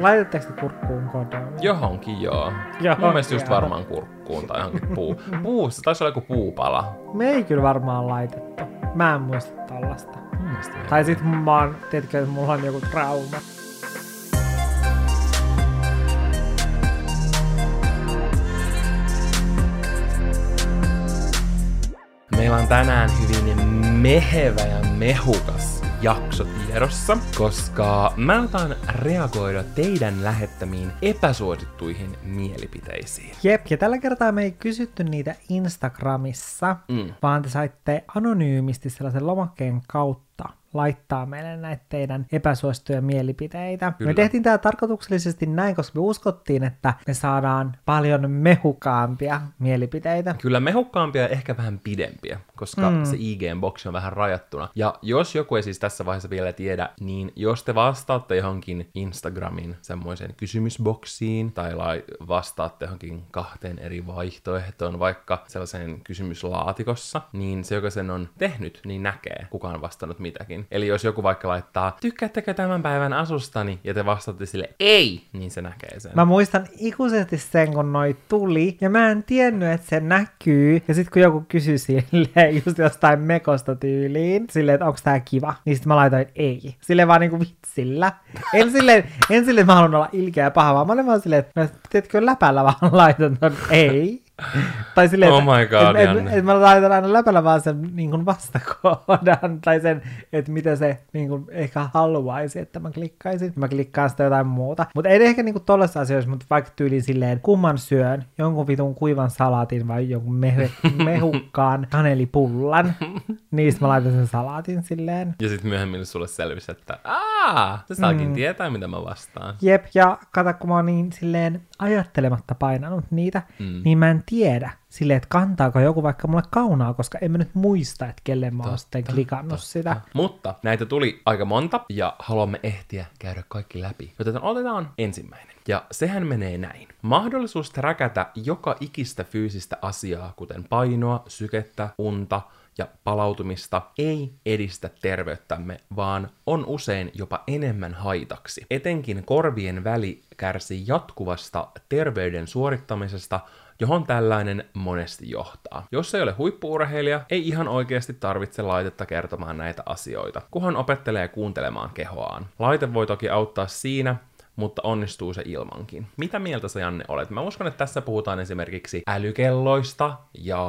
Laitatteko te kurkkuun kondomi? Johonkin joo. Johonkin, Mun mielestä just joo. varmaan kurkkuun tai johonkin puu. Puussa, taisi olla joku puupala. Me ei kyllä varmaan laitettu. Mä en muista tällaista. Tai sit mä oon, tiedätkö, että mulla on joku trauma. Meillä on tänään hyvin mehevä ja mehukas jakso tiedossa, koska mä otan reagoida teidän lähettämiin epäsuosittuihin mielipiteisiin. Jep, ja tällä kertaa me ei kysytty niitä Instagramissa, Mm. vaan te saitte anonyymisti sellaisen lomakkeen kautta laittaa meille näitä teidän epäsuosittuja mielipiteitä. Kyllä. Me tehtiin tämä tarkoituksellisesti näin, koska me uskottiin, että me saadaan paljon mehukaampia mielipiteitä. Kyllä mehukkaampia ja ehkä vähän pidempiä, koska mm. se IG-boksi on vähän rajattuna. Ja jos joku ei siis tässä vaiheessa vielä tiedä, niin jos te vastaatte johonkin Instagramin semmoiseen kysymysboksiin, tai lai- vastaatte johonkin kahteen eri vaihtoehtoon, vaikka sellaiseen kysymyslaatikossa, niin se, joka sen on tehnyt, niin näkee, kuka on vastannut mitäkin. Eli jos joku vaikka laittaa, tykkäättekö tämän päivän asustani, ja te vastaatte sille ei, niin se näkee sen. Mä muistan ikuisesti sen, kun noi tuli, ja mä en tiennyt, että se näkyy. Ja sitten kun joku kysyi silleen just jostain mekosta tyyliin, silleen, että onko tää kiva, niin sitten mä laitoin ei. Silleen vaan niinku vitsillä. En silleen, en silleen, mä haluan olla ilkeä ja paha, vaan mä olin vaan silleen, että no, teetkö läpällä vaan laitan ton ei. Tai silleen, Oh my god, et, et, et, mä laitan aina läpällä vaan sen niin kuin vastakohdan, tai sen, että mitä se niin kuin, ehkä haluaisi, että mä klikkaisin. Mä klikkaan sitä jotain muuta. Mutta ei ehkä niin kuin tollaisissa asioissa, mutta vaikka tyyliin silleen, kumman syön, jonkun vitun kuivan salaatin vai jonkun mehe, mehukkaan kanelipullan, niin mä laitan sen salaatin silleen. Ja sitten myöhemmin sulle selvisi, että aah, se saakin Mm. mm. tietää, mitä mä vastaan. Jep, ja kato, kun mä oon niin silleen ajattelematta painanut niitä, mm. Niin mä en tiedä silleen, että kantaako joku vaikka mulle kaunaa, koska en mä nyt muista, että kelle mä oon sitten klikannut sitä. Mutta näitä tuli aika monta ja haluamme ehtiä käydä kaikki läpi. Joten otetaan ensimmäinen. Ja sehän menee näin. Mahdollisuus räkätä joka ikistä fyysistä asiaa, kuten painoa, sykettä, unta ja palautumista, ei edistä terveyttämme, vaan on usein jopa enemmän haitaksi. Etenkin korvien väli kärsii jatkuvasta terveyden suorittamisesta, johon tällainen monesti johtaa. Jos ei ole huippuurheilija, ei ihan oikeasti tarvitse laitetta kertomaan näitä asioita, kunhan opettelee kuuntelemaan kehoaan. Laite voi toki auttaa siinä, mutta onnistuu se ilmankin. Mitä mieltä sä Janne olet? Mä uskon, että tässä puhutaan esimerkiksi älykelloista ja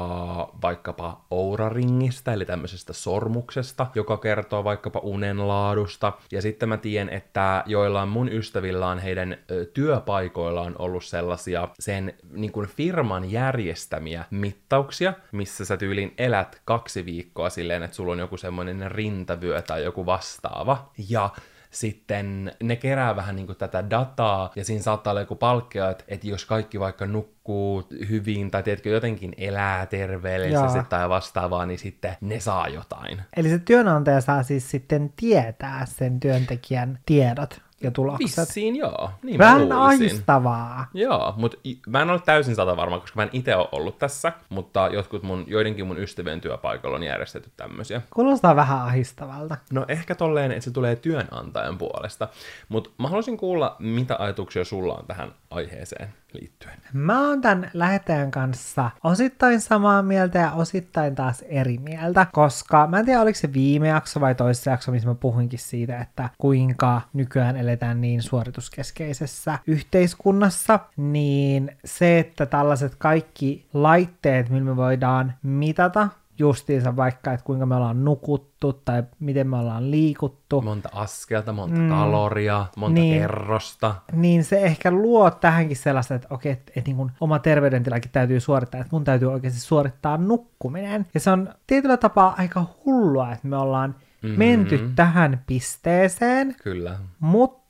vaikkapa ouraringistä, eli tämmöisestä sormuksesta, joka kertoo vaikkapa unen laadusta. Ja sitten mä tiedän, että joillain mun ystävillä on heidän ö, työpaikoilla on ollut sellaisia sen niin kuin firman järjestämiä mittauksia, missä sä tyylin elät kaksi viikkoa silleen, että sulla on joku semmoinen rintavyö tai joku vastaava. Ja sitten ne kerää vähän niin tätä dataa, ja siinä saattaa olla joku palkkio, että, että jos kaikki vaikka nukkuu hyvin, tai tiedätkö, jotenkin elää terveellisesti Jaa. tai vastaavaa, niin sitten ne saa jotain. Eli se työnantaja saa siis sitten tietää sen työntekijän tiedot ja tulokset. Vissiin joo, niin Vähän mä ahistavaa. Joo, mutta mä en ole täysin sata varma, koska mä en itse ole ollut tässä, mutta jotkut mun, joidenkin mun ystävien työpaikalla on järjestetty tämmöisiä. Kuulostaa vähän ahistavalta. No ehkä tolleen, että se tulee työnantajan puolesta, mutta mä haluaisin kuulla, mitä ajatuksia sulla on tähän aiheeseen liittyen. Mä oon tämän lähettäjän kanssa osittain samaa mieltä ja osittain taas eri mieltä, koska mä en tiedä oliko se viime jakso vai toisessa jakso, missä mä puhuinkin siitä, että kuinka nykyään eletään niin suorituskeskeisessä yhteiskunnassa, niin se, että tällaiset kaikki laitteet, millä me voidaan mitata justiinsa vaikka, että kuinka me ollaan nukuttu tai miten me ollaan liikuttu, Monta askelta, monta mm. kaloria, monta Niin. kerrosta. niin se ehkä luo tähänkin sellaista, että okei, että, että niin kuin oma terveydentilakin täytyy suorittaa, että mun täytyy oikeasti suorittaa nukkuminen. Ja se on tietyllä tapaa aika hullua, että me ollaan mm-hmm. menty tähän pisteeseen, Kyllä. mutta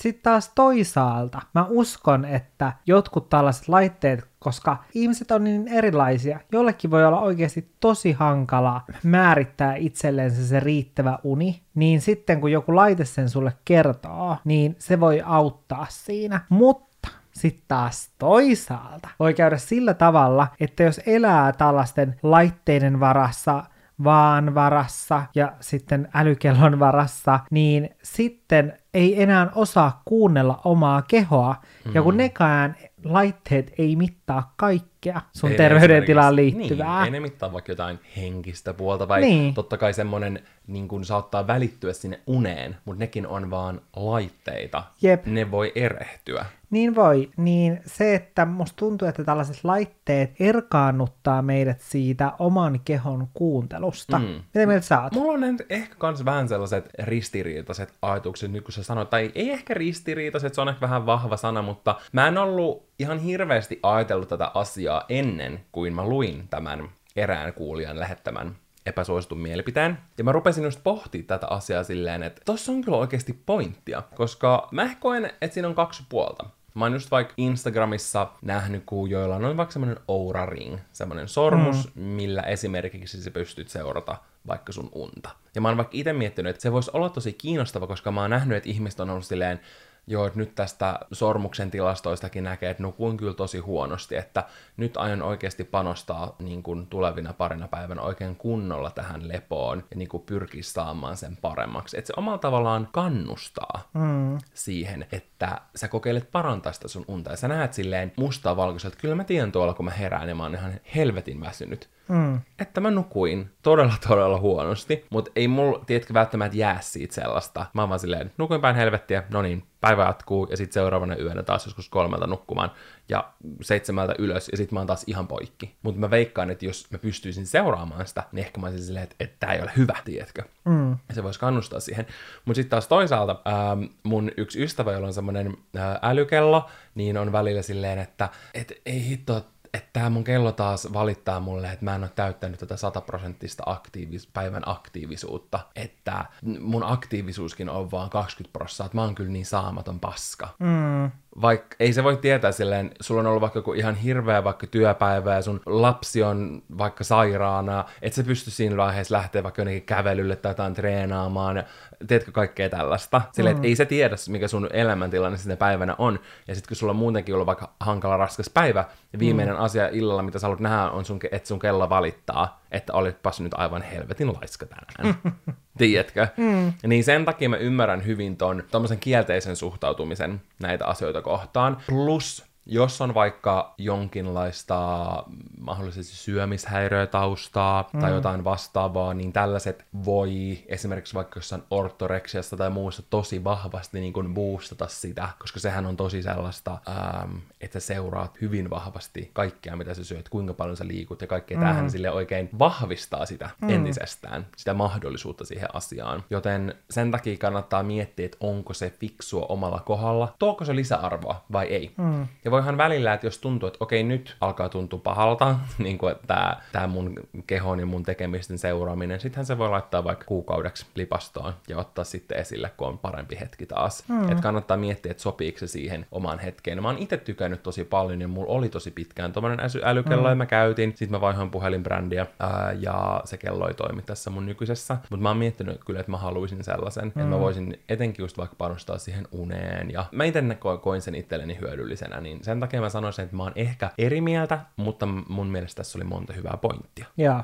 sitten taas toisaalta mä uskon, että jotkut tällaiset laitteet, koska ihmiset on niin erilaisia, jollekin voi olla oikeasti tosi hankala määrittää itselleen se, se riittävä uni, niin sitten kun joku laite sen sulle kertoo, niin se voi auttaa siinä. Mutta sitten taas toisaalta voi käydä sillä tavalla, että jos elää tällaisten laitteiden varassa vaan varassa ja sitten älykellon varassa, niin sitten ei enää osaa kuunnella omaa kehoa, mm. ja kun mm. nekään laitteet ei mittaa kaikkea sun ei terveydentilaan liittyvää. Niin, ei ne mittaa vaikka jotain henkistä puolta, vai niin. totta kai semmoinen niin kun saattaa välittyä sinne uneen, mutta nekin on vaan laitteita. Jep. Ne voi erehtyä. Niin voi, niin se, että musta tuntuu, että tällaiset laitteet erkaannuttaa meidät siitä oman kehon kuuntelusta. Mm. Mitä mieltä sä oot? Mulla on ehkä kans vähän sellaiset ristiriitaiset ajatukset, nyt kun sä sanoit, tai ei ehkä ristiriitaiset, se on ehkä vähän vahva sana, mutta mä en ollut ihan hirveästi ajatellut tätä asiaa ennen kuin mä luin tämän erään kuulijan lähettämän epäsuositun mielipiteen. Ja mä rupesin just pohtimaan tätä asiaa silleen, että tossa on kyllä oikeasti pointtia, koska mä koen, että siinä on kaksi puolta. Mä oon just vaikka Instagramissa nähnyt, kun joilla on vaikka semmonen Oura Ring, semmonen sormus, mm. millä esimerkiksi sä pystyt seurata vaikka sun unta. Ja mä oon vaikka itse miettinyt, että se voisi olla tosi kiinnostava, koska mä oon nähnyt, että ihmiset on ollut silleen, joo, että nyt tästä sormuksen tilastoistakin näkee, että nukuin kyllä tosi huonosti, että nyt aion oikeasti panostaa niin kuin tulevina parina päivänä oikein kunnolla tähän lepoon ja niin kuin pyrkii saamaan sen paremmaksi. Että se omalla tavallaan kannustaa mm. siihen, että sä kokeilet parantaa sitä sun unta ja sä näet silleen mustaa valkoiselta, että kyllä mä tiedän tuolla, kun mä herään ja mä oon ihan helvetin väsynyt. Mm. Että mä nukuin todella todella huonosti, mutta ei mulla, tiedätkö, välttämättä jää siitä sellaista. Mä oon vaan silleen, nukuin päin helvettiä, no niin, päivä jatkuu ja sitten seuraavana yönä taas joskus kolmelta nukkumaan ja seitsemältä ylös ja sitten mä oon taas ihan poikki. Mutta mä veikkaan, että jos mä pystyisin seuraamaan sitä, niin ehkä mä olisin silleen, että, että tää ei ole hyvä, tiedätkö? Mm. Ja se voisi kannustaa siihen. Mutta sitten taas toisaalta ähm, mun yksi ystävä, jolla on semmoinen äh, älykello, niin on välillä silleen, että et, ei hitto, että tämä mun kello taas valittaa mulle, että mä en ole täyttänyt tätä sataprosenttista aktiivis- päivän aktiivisuutta, että mun aktiivisuuskin on vaan 20 prosenttia, että mä oon kyllä niin saamaton paska. Mm. Vaikka ei se voi tietää silleen, sulla on ollut vaikka joku ihan hirveä vaikka työpäivä ja sun lapsi on vaikka sairaana, et se pysty siinä vaiheessa lähteä vaikka jonnekin kävelylle tai jotain treenaamaan, ja teetkö kaikkea tällaista. Silleen, mm. ei se tiedä, mikä sun elämäntilanne sinne päivänä on. Ja sitten kun sulla on muutenkin ollut vaikka hankala raskas päivä, ja viimeinen mm. asia illalla, mitä sä haluat nähdä, on sun, että sun kello valittaa, että olitpas nyt aivan helvetin laiska tänään. Tiedätkö? Mm. Niin sen takia mä ymmärrän hyvin ton tommosen kielteisen suhtautumisen näitä asioita kohtaan. Plus jos on vaikka jonkinlaista mahdollisesti syömishäiriötaustaa mm. tai jotain vastaavaa, niin tällaiset voi esimerkiksi vaikka jossain ortoreksiasta tai muussa tosi vahvasti niin kuin boostata sitä, koska sehän on tosi sellaista, ähm, että sä seuraat hyvin vahvasti kaikkea, mitä sä syöt, kuinka paljon sä liikut ja kaikkea. Mm. Tämähän sille oikein vahvistaa sitä mm. entisestään, sitä mahdollisuutta siihen asiaan. Joten sen takia kannattaa miettiä, että onko se fiksua omalla kohdalla, tuoko se lisäarvoa vai ei. Mm. Ja voihan välillä, että jos tuntuu, että okei, nyt alkaa tuntua pahalta, niin kuin tämä, tämä mun kehon ja mun tekemisten seuraaminen, sittenhän se voi laittaa vaikka kuukaudeksi lipastoon ja ottaa sitten esille, kun on parempi hetki taas. Mm. Että kannattaa miettiä, että sopiiko se siihen omaan hetkeen. Mä oon itse tykännyt tosi paljon ja mulla oli tosi pitkään tuommoinen älykello mm. ja mä käytin. Sitten mä vaihoin puhelinbrändiä ää, ja se kello ei toimi tässä mun nykyisessä. Mutta mä oon miettinyt kyllä, että mä haluaisin sellaisen, mm. että mä voisin etenkin just vaikka panostaa siihen uneen. Ja mä itse koin sen itselleni hyödyllisenä, niin sen takia mä sanoisin, että mä oon ehkä eri mieltä, mutta mun mielestä tässä oli monta hyvää pointtia. Joo.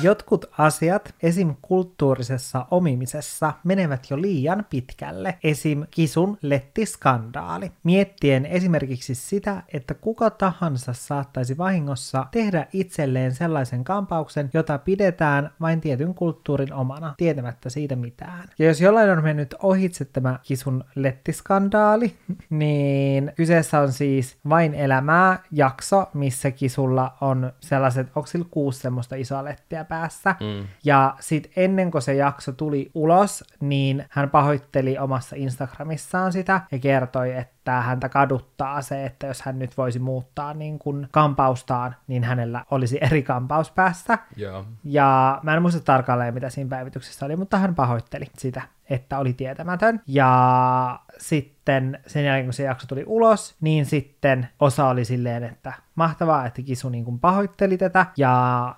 Jotkut asiat, esim. kulttuurisessa omimisessa, menevät jo liian pitkälle, esim. kisun lettiskandaali. Miettien esimerkiksi sitä, että kuka tahansa saattaisi vahingossa tehdä itselleen sellaisen kampauksen, jota pidetään vain tietyn kulttuurin omana, tietämättä siitä mitään. Ja jos jollain on mennyt ohitse tämä kisun lettiskandaali, niin kyseessä on siis vain elämää jakso, missä kisulla on sellaiset, onko sillä kuusi semmoista isoa lettiä päässä. Mm. Ja sitten ennen kuin se jakso tuli ulos, niin hän pahoitteli omassa Instagramissaan sitä ja kertoi, että häntä kaduttaa se, että jos hän nyt voisi muuttaa niin kuin kampaustaan, niin hänellä olisi eri kampaus päässä. Yeah. Ja mä en muista tarkalleen, mitä siinä päivityksessä oli, mutta hän pahoitteli sitä, että oli tietämätön. Ja sitten sen jälkeen, kun se jakso tuli ulos, niin sitten osa oli silleen, että mahtavaa, että Kisu niin kuin pahoitteli tätä ja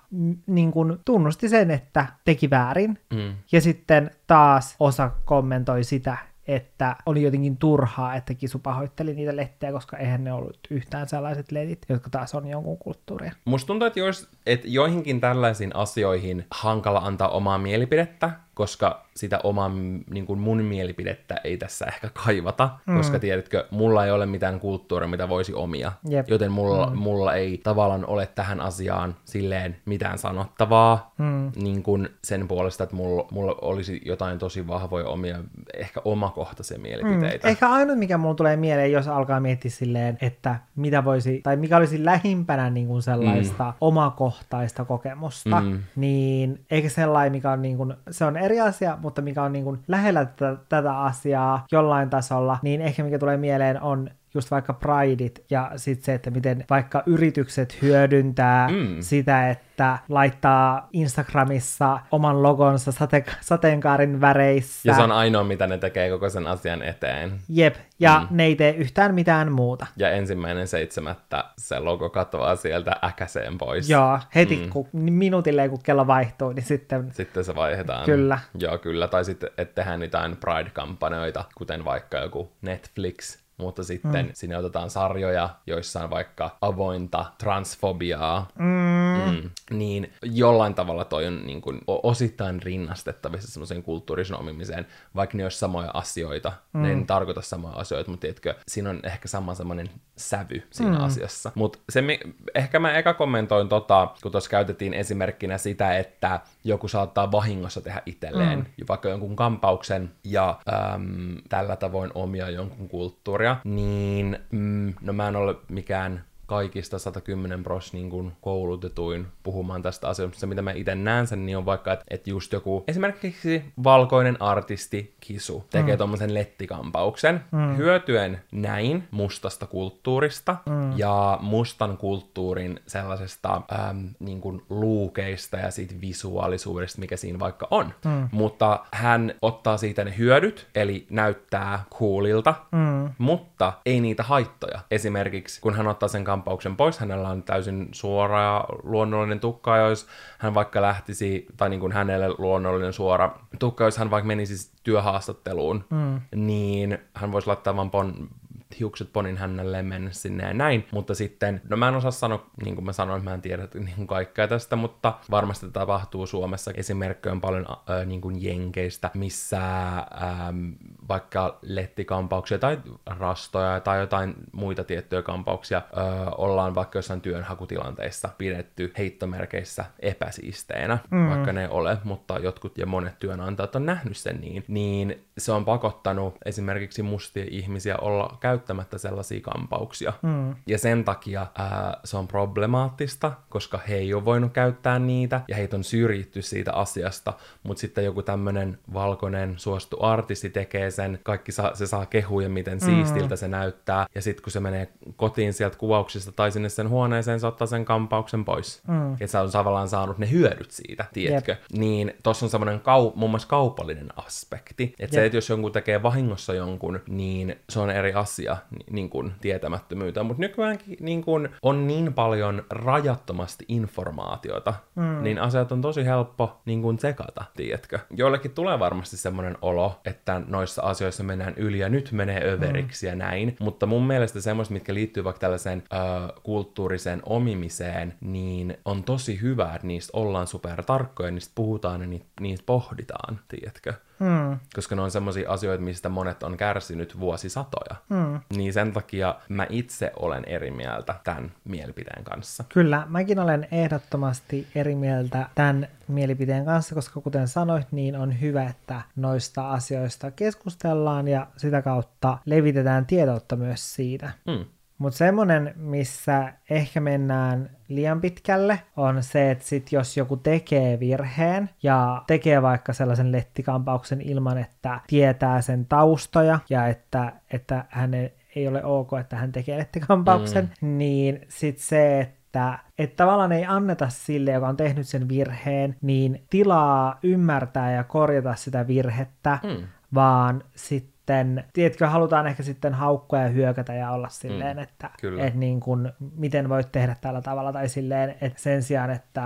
niin kuin tunnusti sen, että teki väärin. Mm. Ja sitten taas osa kommentoi sitä, että oli jotenkin turhaa, että Kisu pahoitteli niitä lettejä, koska eihän ne ollut yhtään sellaiset letit, jotka taas on jonkun kulttuuria. Musta tuntuu, että, jos, että joihinkin tällaisiin asioihin hankala antaa omaa mielipidettä, koska sitä omaa niin kuin mun mielipidettä ei tässä ehkä kaivata, mm. koska tiedätkö, mulla ei ole mitään kulttuuria, mitä voisi omia. Jep. Joten mulla, mm. mulla ei tavallaan ole tähän asiaan silleen mitään sanottavaa mm. niin kuin sen puolesta, että mulla, mulla olisi jotain tosi vahvoja omia, ehkä omakohtaisia mielipiteitä. Mm. Ehkä ainut, mikä mulla tulee mieleen, jos alkaa miettiä silleen, että mitä voisi, tai mikä olisi lähimpänä niin kuin sellaista mm. omakohtaista kokemusta, mm. niin eikä sellainen, mikä on niin kuin, se on eri asia, mutta mikä on niin kuin lähellä tätä, tätä asiaa jollain tasolla, niin ehkä mikä tulee mieleen on just vaikka Prideit ja sitten se, että miten vaikka yritykset hyödyntää mm. sitä, että laittaa Instagramissa oman logonsa sate- sateenkaarin väreissä. Ja se on ainoa, mitä ne tekee koko sen asian eteen. Jep, ja mm. ne ei tee yhtään mitään muuta. Ja ensimmäinen seitsemättä se logo katoaa sieltä äkäseen pois. Joo, heti mm. kun minuutilleen kun kello vaihtuu, niin sitten... Sitten se vaihdetaan. Kyllä. Joo, kyllä. Tai sitten, että tehdään jotain Pride-kampanjoita, kuten vaikka joku Netflix mutta sitten mm. sinne otetaan sarjoja, joissa on vaikka avointa transfobiaa, mm. Mm. niin jollain tavalla toi on niin kuin, osittain rinnastettavissa semmoiseen kulttuurisen omimiseen, vaikka ne olisi samoja asioita, mm. ne ei tarkoita samoja asioita, mutta tiedätkö, siinä on ehkä sama semmoinen sävy siinä mm. asiassa. Mutta se, ehkä mä eka kommentoin tota, kun tuossa käytettiin esimerkkinä sitä, että joku saattaa vahingossa tehdä itselleen mm. vaikka jonkun kampauksen ja äm, tällä tavoin omia jonkun kulttuuria, niin mm, no mä en ole mikään kaikista 110 pros niin kuin koulutetuin puhumaan tästä asiasta. Se, mitä mä itse näen sen, niin on vaikka, että, että just joku esimerkiksi valkoinen artisti Kisu tekee mm. tuommoisen lettikampauksen mm. hyötyen näin mustasta kulttuurista mm. ja mustan kulttuurin sellaisesta äm, niin kuin luukeista ja siitä visuaalisuudesta, mikä siinä vaikka on. Mm. Mutta hän ottaa siitä ne hyödyt, eli näyttää coolilta, mm. mutta ei niitä haittoja. Esimerkiksi kun hän ottaa sen kampauksen kampauksen pois. Hänellä on täysin suora ja luonnollinen tukka, jos hän vaikka lähtisi, tai niin kuin hänelle luonnollinen suora tukka, jos hän vaikka menisi työhaastatteluun, mm. niin hän voisi laittaa vaan pon, hiukset ponin hännelle mennä sinne ja näin, mutta sitten, no mä en osaa sanoa, niin kuin mä sanoin, mä en tiedä niin kuin kaikkea tästä, mutta varmasti tapahtuu Suomessa. Esimerkkejä on paljon äh, niin kuin jenkeistä, missä ähm, vaikka lettikampauksia tai rastoja tai jotain muita tiettyjä kampauksia äh, ollaan vaikka jossain työnhakutilanteissa pidetty heittomerkeissä epäsiisteinä, mm. vaikka ne ei ole, mutta jotkut ja monet työnantajat on nähnyt sen niin, niin se on pakottanut esimerkiksi mustia ihmisiä olla käyttämättä sellaisia kampauksia. Mm. Ja sen takia ää, se on problemaattista, koska he ei ole voinut käyttää niitä ja heitä on syrjitty siitä asiasta, mutta sitten joku tämmöinen valkoinen suostu artisti tekee sen, kaikki saa, se saa kehuja, miten mm. siistiltä se näyttää, ja sitten kun se menee kotiin sieltä kuvauksista tai sinne sen huoneeseen, se ottaa sen kampauksen pois. Mm. Ja se on tavallaan saanut ne hyödyt siitä, tiedätkö? Yep. Niin tossa on semmoinen kau- muun muassa kaupallinen aspekti, että se, että jos jonkun tekee vahingossa jonkun, niin se on eri asia niin kuin tietämättömyyttä. Mutta nykyäänkin niin kuin on niin paljon rajattomasti informaatiota, mm. niin asiat on tosi helppo niin kuin tsekata, tiedätkö? Joillekin tulee varmasti semmoinen olo, että noissa asioissa mennään yli ja nyt menee överiksi mm. ja näin, mutta mun mielestä semmoista, mitkä liittyy vaikka tällaiseen ö, kulttuuriseen omimiseen, niin on tosi hyvä, että niistä ollaan super tarkkoja, niistä puhutaan ja niitä, niistä pohditaan, tiedätkö? Mm. Koska ne on semmoisia asioita, mistä monet on kärsinyt vuosisatoja. Mm. Niin sen takia mä itse olen eri mieltä tämän mielipiteen kanssa. Kyllä, mäkin olen ehdottomasti eri mieltä tämän mielipiteen kanssa, koska kuten sanoit, niin on hyvä, että noista asioista keskustellaan ja sitä kautta levitetään tietoutta myös siitä. Mm. Mutta semmoinen, missä ehkä mennään liian pitkälle, on se, että sit jos joku tekee virheen ja tekee vaikka sellaisen lettikampauksen ilman, että tietää sen taustoja ja että, että hän ei ole ok, että hän tekee lettikampauksen, mm. niin sitten se, että että tavallaan ei anneta sille, joka on tehnyt sen virheen, niin tilaa ymmärtää ja korjata sitä virhettä, mm. vaan sitten sitten, tiedätkö, halutaan ehkä sitten haukkoa ja hyökätä ja olla silleen, mm, että et niin kuin, miten voit tehdä tällä tavalla, tai silleen, että sen sijaan, että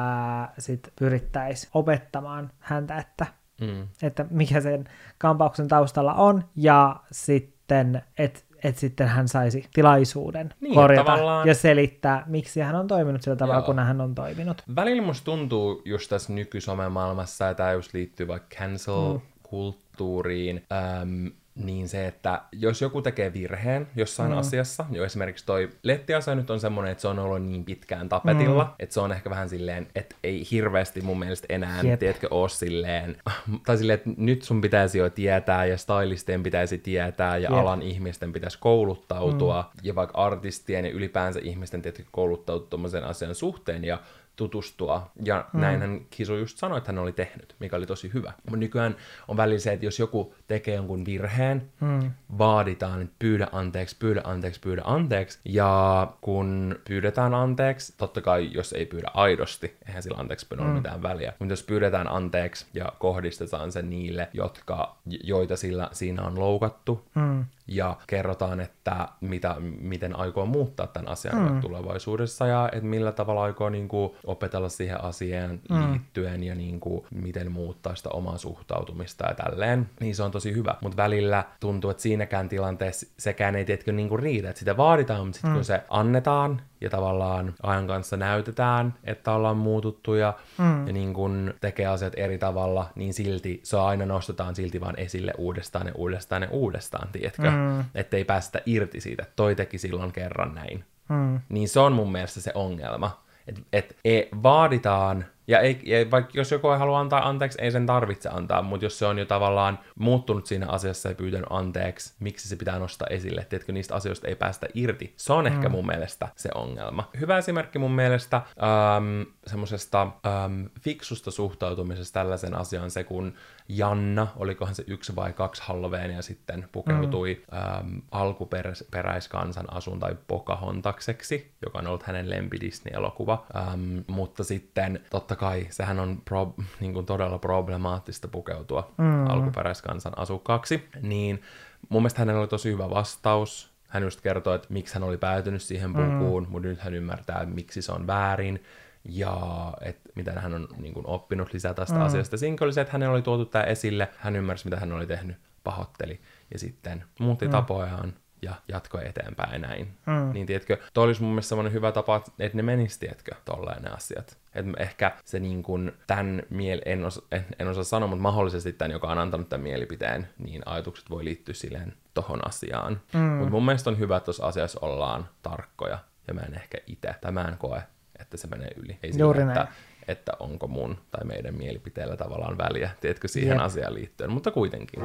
sit pyrittäisi opettamaan häntä, että mm. että mikä sen kampauksen taustalla on, ja sitten, että että sitten hän saisi tilaisuuden Niin, korjata tavallaan- ja selittää, miksi hän on toiminut sillä tavalla, Joo. kun hän on toiminut. Välillä musta tuntuu just tässä nykysomemaailmassa, ja tämä just liittyy vaikka cancel-kulttuuriin, äm, niin se, että jos joku tekee virheen jossain mm. asiassa, jo esimerkiksi toi lettiasia nyt on semmoinen, että se on ollut niin pitkään tapetilla, mm. että se on ehkä vähän silleen, että ei hirveästi mun mielestä enää, Jep. tiedätkö, oo silleen, tai silleen, että nyt sun pitäisi jo tietää, ja stylistien pitäisi tietää, ja Jep. alan ihmisten pitäisi kouluttautua, mm. ja vaikka artistien ja ylipäänsä ihmisten tietysti kouluttautua tuommoisen asian suhteen, ja tutustua. Ja mm. näinhän Kisu just sanoi, että hän oli tehnyt, mikä oli tosi hyvä. Mutta nykyään on välillä se, että jos joku tekee jonkun virheen, mm. vaaditaan, että pyydä anteeksi, pyydä anteeksi, pyydä anteeksi. Ja kun pyydetään anteeksi, totta kai jos ei pyydä aidosti, eihän sillä anteeksi ole mm. mitään väliä. Mutta jos pyydetään anteeksi ja kohdistetaan se niille, jotka, joita sillä siinä on loukattu, mm. Ja kerrotaan, että mitä, miten aikoo muuttaa tämän asian mm. tulevaisuudessa ja että millä tavalla aikoo niin kuin, opetella siihen asiaan mm. liittyen ja niin kuin, miten muuttaa sitä omaa suhtautumista ja tälleen, niin se on tosi hyvä. Mutta välillä tuntuu, että siinäkään tilanteessa sekään ei tietkö niin kuin riitä, että sitä vaaditaan, mutta sitten mm. kun se annetaan ja tavallaan ajan kanssa näytetään, että ollaan muututtu ja, mm. ja niin kun tekee asiat eri tavalla, niin silti se aina nostetaan silti vaan esille uudestaan ja uudestaan ja uudestaan, tiedätkö? Mm. Että ei päästä irti siitä, että toi teki silloin kerran näin. Mm. Niin se on mun mielestä se ongelma. Että et, et vaaditaan, ja, ei, ja vaikka jos joku ei halua antaa anteeksi, ei sen tarvitse antaa, mutta jos se on jo tavallaan muuttunut siinä asiassa ja pyytänyt anteeksi, miksi se pitää nostaa esille, tiedätkö, niistä asioista ei päästä irti. Se on ehkä mun mielestä se ongelma. Hyvä esimerkki mun mielestä ähm, semmoisesta ähm, fiksusta suhtautumisesta tällaisen asiaan se, kun Janna, olikohan se yksi vai kaksi Halloweenia sitten, pukeutui mm. ähm, alkuperäiskansan asun tai Pocahontakseksi, joka on ollut hänen lempi Disney-elokuva. Ähm, mutta sitten totta kai sehän on pro, niin kuin todella problemaattista pukeutua mm. alkuperäiskansan asukkaaksi. Niin mun mielestä hänellä oli tosi hyvä vastaus. Hän just kertoi, että miksi hän oli päätynyt siihen pukuun, mm. mutta nyt hän ymmärtää, miksi se on väärin ja että mitä hän on niin kuin, oppinut lisää tästä mm. asiasta. Siinä oli se, että hänellä oli tuotu tämä esille, hän ymmärsi, mitä hän oli tehnyt, pahoitteli ja sitten muutti mm. tapojaan ja jatkoi eteenpäin näin. Mm. Niin tiedätkö, toi olisi mun mielestä semmoinen hyvä tapa, että ne menisi, tiedätkö, tolleen ne asiat. Että ehkä se niin kuin, tämän miel, en, osa, en, en osaa sanoa, mutta mahdollisesti tämän, joka on antanut tämän mielipiteen, niin ajatukset voi liittyä silleen tohon asiaan. Mm. Mutta mun mielestä on hyvä, että tuossa asiassa ollaan tarkkoja, ja mä en ehkä itse, tai mä en koe, että se menee yli. Ei Juuri sillä, että, näin. että onko mun tai meidän mielipiteellä tavallaan väliä, tiedätkö, siihen Jep. asiaan liittyen, mutta kuitenkin.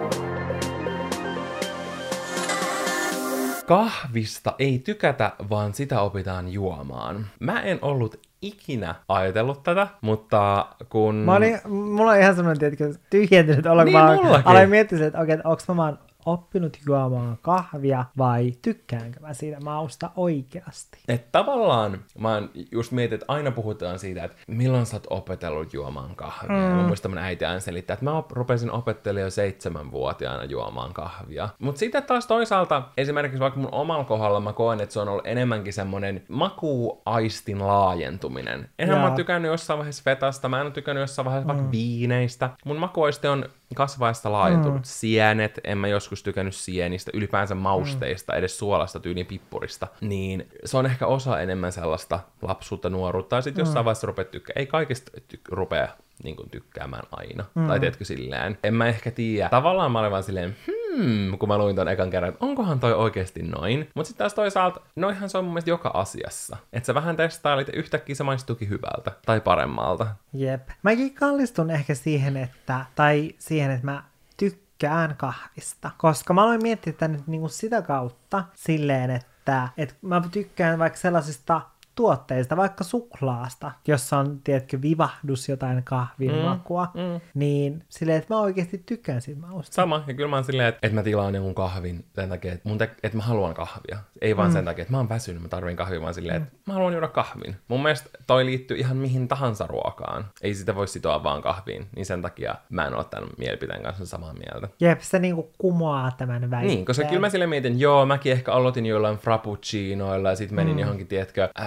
Kahvista ei tykätä, vaan sitä opitaan juomaan. Mä en ollut ikinä ajatellut tätä, mutta kun... Mä olin, mulla on ihan semmoinen, tiedätkö, tyhjentynyt olo, Niin, kun mä aloin miettiä, että okei, onko mä vaan oppinut juomaan kahvia vai tykkäänkö mä siitä mausta oikeasti? Että tavallaan mä oon just mietin, että aina puhutaan siitä, että milloin sä oot opetellut juomaan kahvia. Mm. Mä muistan, mun äiti aina selittää, että mä rupesin opettelemaan jo seitsemänvuotiaana juomaan kahvia. Mutta sitten taas toisaalta, esimerkiksi vaikka mun omalla kohdalla mä koen, että se on ollut enemmänkin semmonen makuaistin laajentuminen. Enhän mä Jaa. oon tykännyt jossain vaiheessa fetasta, mä en ole tykännyt jossain vaiheessa mm. vaikka viineistä. Mun makuaisti on kasvaessa laajentunut. Mm. Sienet, en mä joskus tykännyt sienistä, ylipäänsä mausteista, mm. edes suolasta tyyliin pippurista. Niin se on ehkä osa enemmän sellaista lapsuutta, nuoruutta, ja sitten jossain vaiheessa rupeat tykkää. Ei kaikista ty- rupea niin kuin, tykkäämään aina. Mm. Tai tiedätkö silleen. En mä ehkä tiedä. Tavallaan mä olin vaan silleen, hmm, kun mä luin ton ekan kerran, että onkohan toi oikeasti noin. Mutta sitten taas toisaalta, noihan se on mun mielestä joka asiassa. Että sä vähän testailit ja yhtäkkiä se maistuukin hyvältä. Tai paremmalta. Jep. Mäkin kallistun ehkä siihen, että, tai siihen, että mä tykkään kahvista. Koska mä aloin miettiä tätä nyt niinku sitä kautta silleen, että, että mä tykkään vaikka sellaisista tuotteista, vaikka suklaasta, jossa on, tiedätkö, vivahdus jotain kahvin mm, makua, mm. niin silleen, että mä oikeasti tykkään siitä mausta. Sama, ja kyllä mä oon silleen, että, että mä tilaan jonkun kahvin sen takia, että, mun te- että mä haluan kahvia. Ei vaan mm. sen takia, että mä oon väsynyt, mä tarvin kahvia, vaan silleen, että mä haluan juoda kahvin. Mun mielestä toi liittyy ihan mihin tahansa ruokaan. Ei sitä voi sitoa vaan kahviin, niin sen takia mä en ole tämän mielipiteen kanssa samaa mieltä. Jep, se niinku kumoaa tämän väitteen. Niin, koska kyllä mä sille mietin, joo, mäkin ehkä aloitin jollain frappuccinoilla ja sitten menin mm. johonkin, tiedätkö, äh,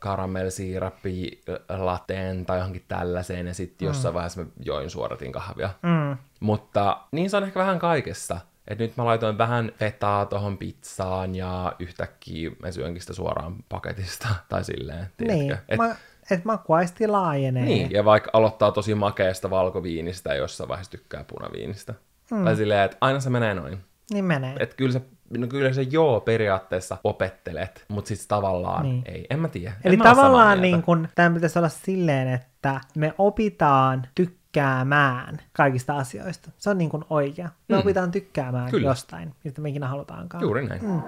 karamellisiirappi lateen tai johonkin tällaiseen, ja sitten jossain vaiheessa mä join suoratin kahvia. Mm. Mutta niin se on ehkä vähän kaikessa. Et nyt mä laitoin vähän fetaa tohon pizzaan ja yhtäkkiä mä syönkin sitä suoraan paketista tai silleen, Niin, tiedätkö? Et, ma- et makuaisti laajenee. niin, ja vaikka aloittaa tosi makeasta valkoviinistä ja jossain vaiheessa tykkää punaviinistä. Mm. Tai silleen, että aina se menee noin. Niin menee. Että kyllä se, no kyllä se joo periaatteessa opettelet, mutta sitten tavallaan Niin. ei, en mä tiedä. Eli en mä tavallaan niin kun, tämä pitäisi olla silleen, että me opitaan tykkäämään kaikista asioista. Se on niin kuin oikea. Me Mm. opitaan tykkäämään Kyllä. jostain, mistä me ikinä halutaankaan. Juuri näin. Mm.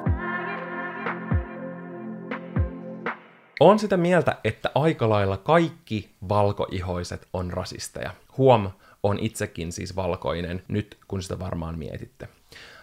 On sitä mieltä, että aika lailla kaikki valkoihoiset on rasisteja. Huom, on itsekin siis valkoinen, nyt kun sitä varmaan mietitte.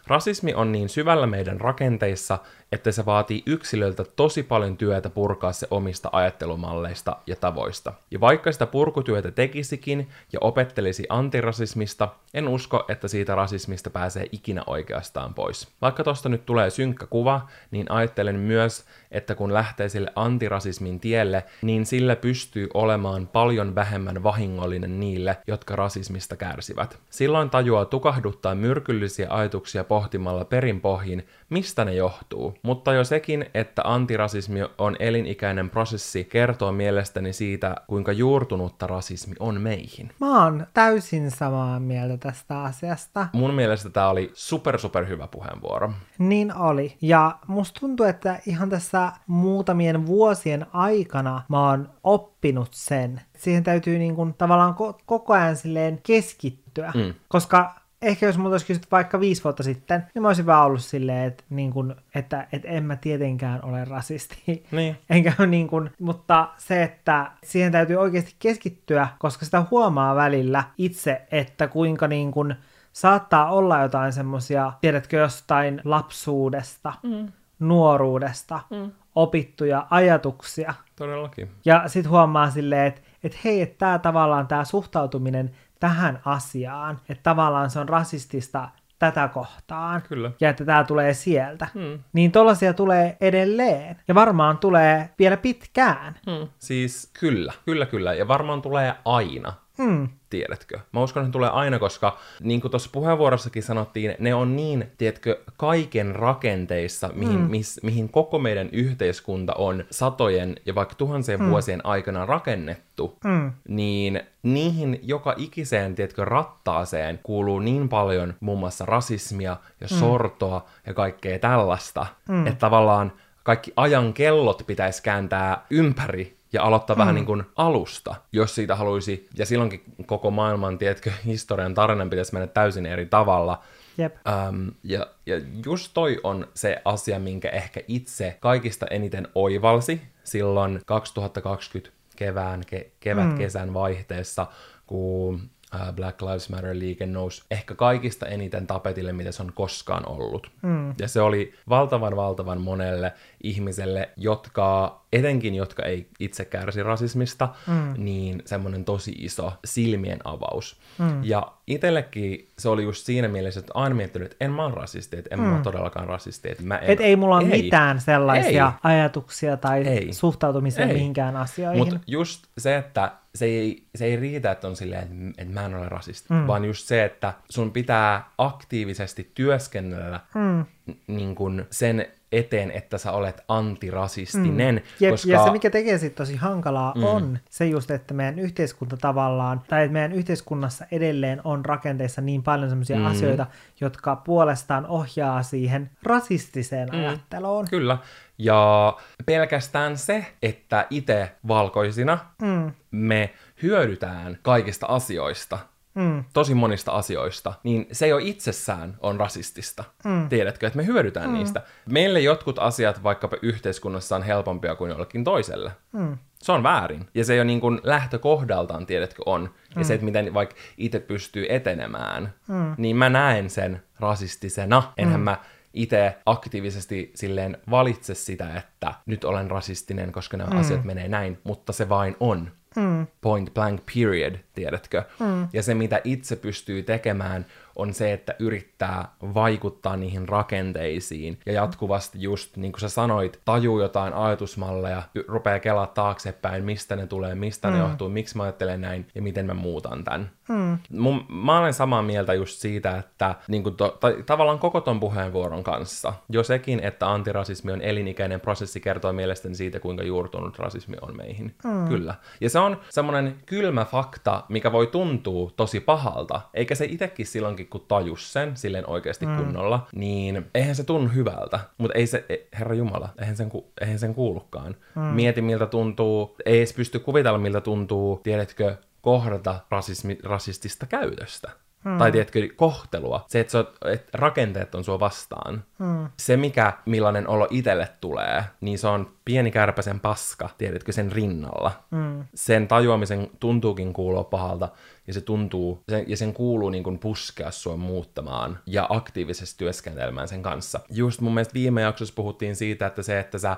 Rasismi on niin syvällä meidän rakenteissa, että se vaatii yksilöltä tosi paljon työtä purkaa se omista ajattelumalleista ja tavoista. Ja vaikka sitä purkutyötä tekisikin ja opettelisi antirasismista, en usko, että siitä rasismista pääsee ikinä oikeastaan pois. Vaikka tosta nyt tulee synkkä kuva, niin ajattelen myös, että kun lähtee sille antirasismin tielle, niin sillä pystyy olemaan paljon vähemmän vahingollinen niille, jotka rasismista kärsivät. Silloin tajuaa tukahduttaa myrkyllisiä ajatuksia pohtimalla perinpohjin, mistä ne johtuu. Mutta jo sekin, että antirasismi on elinikäinen prosessi, kertoo mielestäni siitä, kuinka juurtunutta rasismi on meihin. Mä oon täysin samaa mieltä tästä asiasta. Mun mielestä tämä oli super super hyvä puheenvuoro. Niin oli. Ja musta tuntuu, että ihan tässä muutamien vuosien aikana mä oon oppinut sen. Siihen täytyy niin kuin tavallaan ko- koko ajan silleen keskittyä. Mm. Koska ehkä jos multa olisi kysytty vaikka viisi vuotta sitten, niin mä olisin vaan ollut silleen, että, niin kuin, että, että en mä tietenkään ole rasisti. Niin. Enkä niin kuin, mutta se, että siihen täytyy oikeasti keskittyä, koska sitä huomaa välillä itse, että kuinka niin kuin saattaa olla jotain semmoisia, tiedätkö, jostain lapsuudesta, mm. nuoruudesta, mm. opittuja ajatuksia. Todellakin. Ja sitten huomaa silleen, että, että hei, että tämä tavallaan tämä suhtautuminen tähän asiaan, että tavallaan se on rasistista tätä kohtaan. Kyllä. Ja että tämä tulee sieltä. Hmm. Niin tollasia tulee edelleen. Ja varmaan tulee vielä pitkään. Hmm. Siis kyllä, kyllä, kyllä. Ja varmaan tulee aina. Hmm. Tiedätkö? Mä uskon, että tulee aina, koska niin kuin tuossa puheenvuorossakin sanottiin, ne on niin, tiedätkö, kaiken rakenteissa, mihin, mm. mis, mihin koko meidän yhteiskunta on satojen ja vaikka tuhansien mm. vuosien aikana rakennettu, Mm. niin niihin joka ikiseen, tiedätkö, rattaaseen kuuluu niin paljon muun muassa rasismia ja sortoa ja kaikkea tällaista, mm. että tavallaan kaikki ajan kellot pitäisi kääntää ympäri ja aloittaa mm. vähän niin kuin alusta, jos siitä haluaisi, ja silloinkin koko maailman, tiedätkö, historian tarinan pitäisi mennä täysin eri tavalla. Jep. Ähm, ja, ja just toi on se asia, minkä ehkä itse kaikista eniten oivalsi silloin 2020 kevään, ke, kevät-kesän vaihteessa, kun Black Lives Matter-liike nousi ehkä kaikista eniten tapetille, mitä se on koskaan ollut. Mm. Ja se oli valtavan, valtavan monelle ihmiselle, jotka, etenkin jotka ei itse kärsi rasismista, mm. niin semmoinen tosi iso silmien avaus. Mm. Ja itsellekin se oli just siinä mielessä, että aina miettinyt, että en mä ole rasisti, että en mm. mä ole todellakaan rasisti. Että mä en, Et ei mulla ole ei. mitään sellaisia Ei. ajatuksia tai Ei. suhtautumisia Ei. mihinkään asioihin. Mutta just se, että se ei, se ei riitä, että on silleen, että, että mä en ole rasisti, mm. vaan just se, että sun pitää aktiivisesti työskennellä mm. niin kuin sen eteen, että sä olet antirasistinen. Mm. Jep, koska... Ja se, mikä tekee sit tosi hankalaa, mm. on se just, että meidän yhteiskunta tavallaan, tai että meidän yhteiskunnassa edelleen on rakenteissa niin paljon sellaisia mm. asioita, jotka puolestaan ohjaa siihen rasistiseen mm. ajatteluun. Kyllä. Ja pelkästään se, että itse valkoisina Mm. me hyödytään kaikista asioista, Mm. tosi monista asioista, niin se jo itsessään on rasistista. Mm. Tiedätkö, että me hyödytään mm. niistä. Meille jotkut asiat vaikkapa yhteiskunnassa on helpompia kuin jollekin toiselle. Mm. Se on väärin. Ja se jo niin kuin lähtökohdaltaan, tiedätkö, on. Ja mm. se, että miten vaikka itse pystyy etenemään, mm. niin mä näen sen rasistisena. Enhän mm. mä itse aktiivisesti silleen valitse sitä, että nyt olen rasistinen, koska nämä mm. asiat menee näin, mutta se vain on. Mm. Point blank period, tiedätkö? Mm. Ja se, mitä itse pystyy tekemään, on se, että yrittää vaikuttaa niihin rakenteisiin ja jatkuvasti just, niin kuin sä sanoit, tajuu jotain ajatusmalleja, rupeaa kelaa taaksepäin, mistä ne tulee, mistä mm. ne johtuu, miksi mä ajattelen näin ja miten mä muutan tämän. Mm. Mun, mä olen samaa mieltä just siitä, että niin kuin to, tai, tavallaan koko ton puheenvuoron kanssa, jo sekin, että antirasismi on elinikäinen prosessi, kertoo mielestäni siitä, kuinka juurtunut rasismi on meihin. Mm. Kyllä. Ja se on semmoinen kylmä fakta, mikä voi tuntua tosi pahalta, eikä se itsekin silloinkin, kun tajus sen silleen oikeasti mm. kunnolla, niin eihän se tunnu hyvältä. Mutta ei se, e, herra Jumala, eihän sen, eihän sen kuulukaan. Mm. Mieti, miltä tuntuu, ei edes pysty kuvitella, miltä tuntuu, tiedätkö, kohdata rasismi, rasistista käytöstä. Hmm. Tai tiedätkö, kohtelua. Se, että, oot, että rakenteet on sua vastaan. Hmm. Se, mikä, millainen olo itselle tulee, niin se on pieni kärpäsen paska, tiedätkö, sen rinnalla. Hmm. Sen tajuamisen tuntuukin kuulua pahalta, ja se tuntuu, sen, ja sen kuuluu niin kuin puskea sua muuttamaan ja aktiivisesti työskentelemään sen kanssa. Just mun mielestä viime jaksossa puhuttiin siitä, että se, että sä